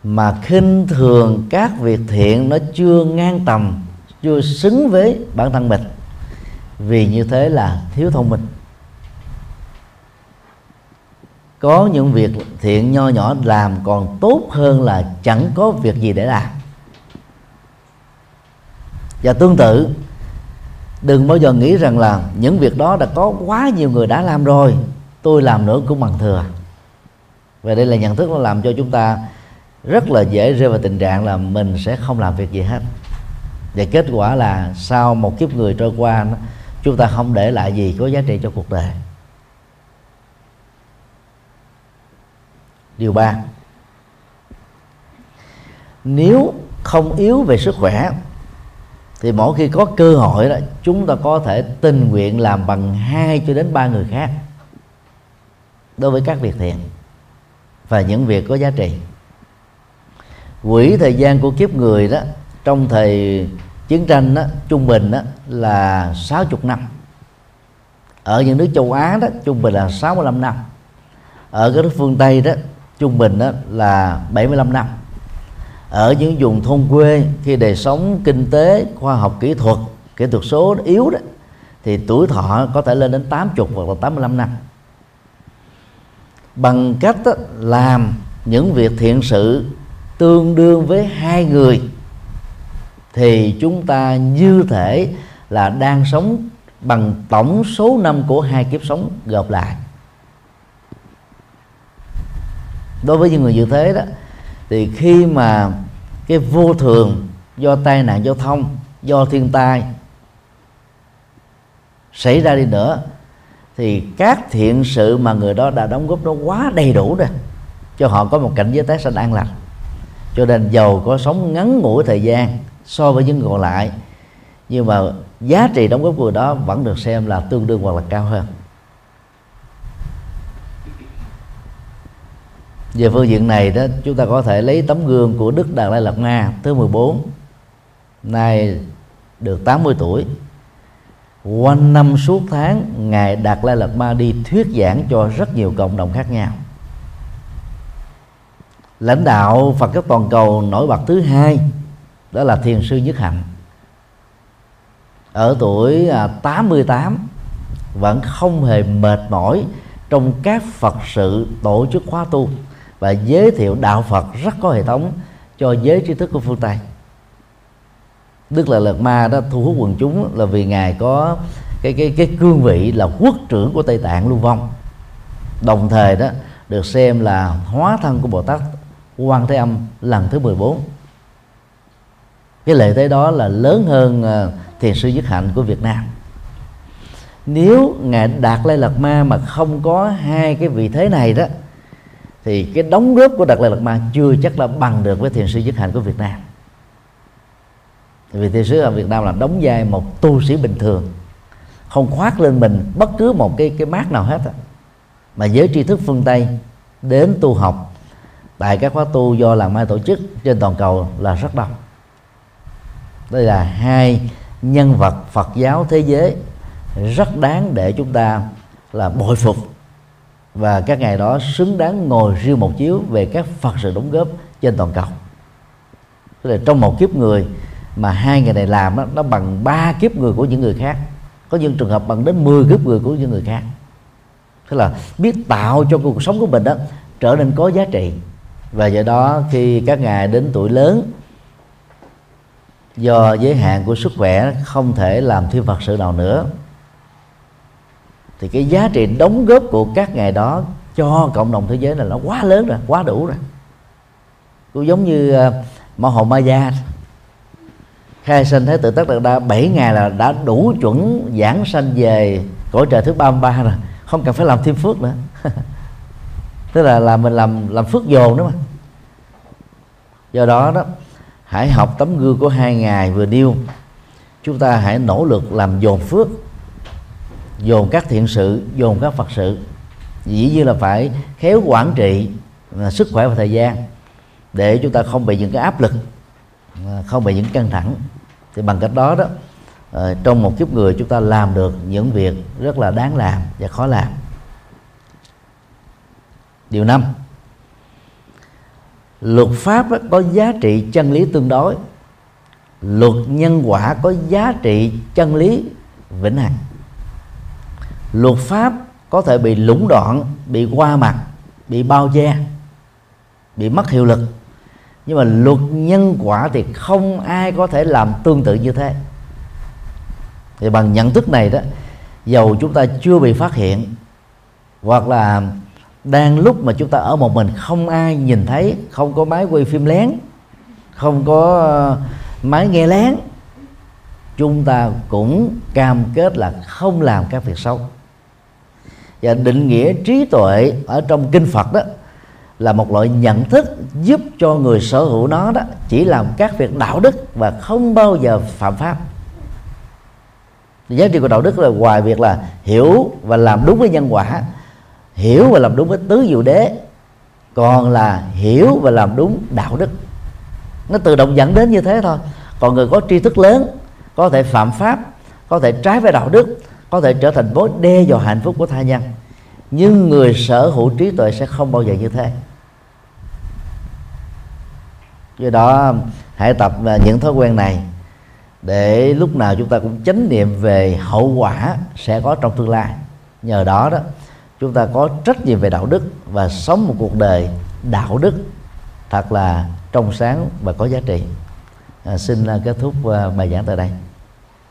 mà khinh thường các việc thiện nó chưa ngang tầm chưa xứng với bản thân mình vì như thế là thiếu thông minh. Có những việc thiện nho nhỏ làm còn tốt hơn là chẳng có việc gì để làm. Và tương tự, đừng bao giờ nghĩ rằng là những việc đó đã có quá nhiều người đã làm rồi, tôi làm nữa cũng bằng thừa. Và đây là nhận thức nó làm cho chúng ta rất là dễ rơi vào tình trạng là mình sẽ không làm việc gì hết. Và kết quả là sau một kiếp người trôi qua chúng ta không để lại gì có giá trị cho cuộc đời. Điều ba. Nếu không yếu về sức khỏe, thì mỗi khi có cơ hội đó, chúng ta có thể tình nguyện làm bằng hai cho đến ba người khác đối với các việc thiện và những việc có giá trị. Quỹ thời gian của kiếp người đó, trong thời chiến tranh đó, trung bình đó, là 60 năm. Ở những nước châu Á đó trung bình là 65 năm. Ở các nước phương Tây đó trung bình đó là 75 năm. Ở những vùng thôn quê khi đời sống kinh tế khoa học kỹ thuật kỹ thuật số yếu đó thì tuổi thọ có thể lên đến 80 hoặc là 85 năm. Bằng cách đó, làm những việc thiện sự tương đương với hai người thì chúng ta như thể là đang sống bằng tổng số năm của hai kiếp sống gộp lại. Đối với những người như thế đó, thì khi mà cái vô thường do tai nạn giao thông, do thiên tai xảy ra đi nữa, thì các thiện sự mà người đó đã đóng góp nó quá đầy đủ rồi, cho họ có một cảnh giới tái sanh an lành. Cho nên giàu có sống ngắn ngủi thời gian so với những người còn lại. Nhưng mà giá trị đóng góp của người đó vẫn được xem là tương đương hoặc là cao hơn. Về phương diện này đó, chúng ta có thể lấy tấm gương của Đức Đạt Lai Lạt Ma thứ 14 nay được 80 tuổi. Quanh năm suốt tháng, ngài Đạt Lai Lạt Ma đi thuyết giảng cho rất nhiều cộng đồng khác nhau. Lãnh đạo Phật giáo toàn cầu nổi bật thứ hai đó là thiền sư nhất hạnh. Ở tuổi à, 88 vẫn không hề mệt mỏi trong các Phật sự tổ chức khóa tu và giới thiệu đạo Phật rất có hệ thống cho giới trí thức của phương Tây. Đức là Lạt Ma đó thu hút quần chúng là vì ngài có cái cái cái cương vị là quốc trưởng của Tây Tạng lưu vong. Đồng thời đó, được xem là hóa thân của Bồ Tát Quan Thế Âm lần thứ 14 cái lợi thế đó là lớn hơn ờ, thiền sư dứt hạnh của Việt Nam. Nếu ngài đạt lai lạt ma mà không có hai cái vị thế này đó, thì cái đóng góp của đạt lai lạt ma chưa chắc là bằng được với thiền sư dứt hạnh của Việt Nam. Vì thiền sư ở Việt Nam là đóng vai một tu sĩ bình thường, không khoác lên mình bất cứ một cái cái mát nào hết á, mà giới tri thức phương Tây đến tu học, tại các khóa tu do làng mai tổ chức trên toàn cầu là rất đông đây là hai nhân vật Phật giáo thế giới. Rất đáng để chúng ta là bội phục. Và các ngày đó xứng đáng ngồi riêng một chiếu về các Phật sự đóng góp trên toàn cầu. Tức là trong một kiếp người mà hai ngày này làm đó, nó bằng ba kiếp người của những người khác. Có những trường hợp bằng đến 10 kiếp người của những người khác. Tức là biết tạo cho cuộc sống của mình đó trở nên có giá trị. Và do đó khi các ngài đến tuổi lớn do giới hạn của sức khỏe không thể làm thêm phật sự nào nữa. Thì cái giá trị đóng góp của các ngày đó cho cộng đồng thế giới là nó quá lớn rồi quá đủ rồi. Cũng giống như uh, mẫu hồ ma gia. Khai sinh thế tự tất đạt đa 7 ngày là đã đủ chuẩn giảng sanh về cõi trời thứ 33 rồi không cần phải làm thêm phước nữa. Tức là là mình làm làm phước dồn đó mà. Do đó đó hãy học tấm gương của hai ngày vừa nêu. Chúng ta hãy nỗ lực làm dồn phước, dồn các thiện sự, dồn các phật sự. Dĩ nhiên là phải khéo quản trị à, sức khỏe và thời gian để chúng ta không bị những cái áp lực à, không bị những căng thẳng. Thì bằng cách đó đó à, trong một kiếp người chúng ta làm được những việc rất là đáng làm và khó làm. Điều năm luật pháp có giá trị chân lý tương đối. Luật nhân quả có giá trị chân lý vĩnh hằng. Luật pháp có thể bị lũng đoạn, bị qua mặt, bị bao che, bị mất hiệu lực. Nhưng mà luật nhân quả thì không ai có thể làm tương tự như thế. Thì bằng nhận thức này đó, dầu chúng ta chưa bị phát hiện, hoặc là đang lúc mà chúng ta ở một mình, không ai nhìn thấy, không có máy quay phim lén, không có ờ, máy nghe lén, chúng ta cũng cam kết là không làm các việc xấu. Và định nghĩa trí tuệ ở trong kinh Phật đó là một loại nhận thức giúp cho người sở hữu nó đó chỉ làm các việc đạo đức và không bao giờ phạm pháp. Giá trị của đạo đức là ngoài việc là hiểu và làm đúng với nhân quả hiểu và làm đúng với tứ diệu đế, còn là hiểu và làm đúng đạo đức. Nó tự động dẫn đến như thế thôi. Còn người có tri thức lớn, có thể phạm pháp, có thể trái với đạo đức, có thể trở thành mối đe dọa hạnh phúc của tha nhân. Nhưng người sở hữu trí tuệ sẽ không bao giờ như thế. Do đó, hãy tập à, những thói quen này để lúc nào chúng ta cũng chánh niệm về hậu quả sẽ có trong tương lai. Nhờ đó đó chúng ta có trách nhiệm về đạo đức và sống một cuộc đời đạo đức thật là trong sáng và có giá trị. À, xin à, kết thúc à, bài giảng tại đây.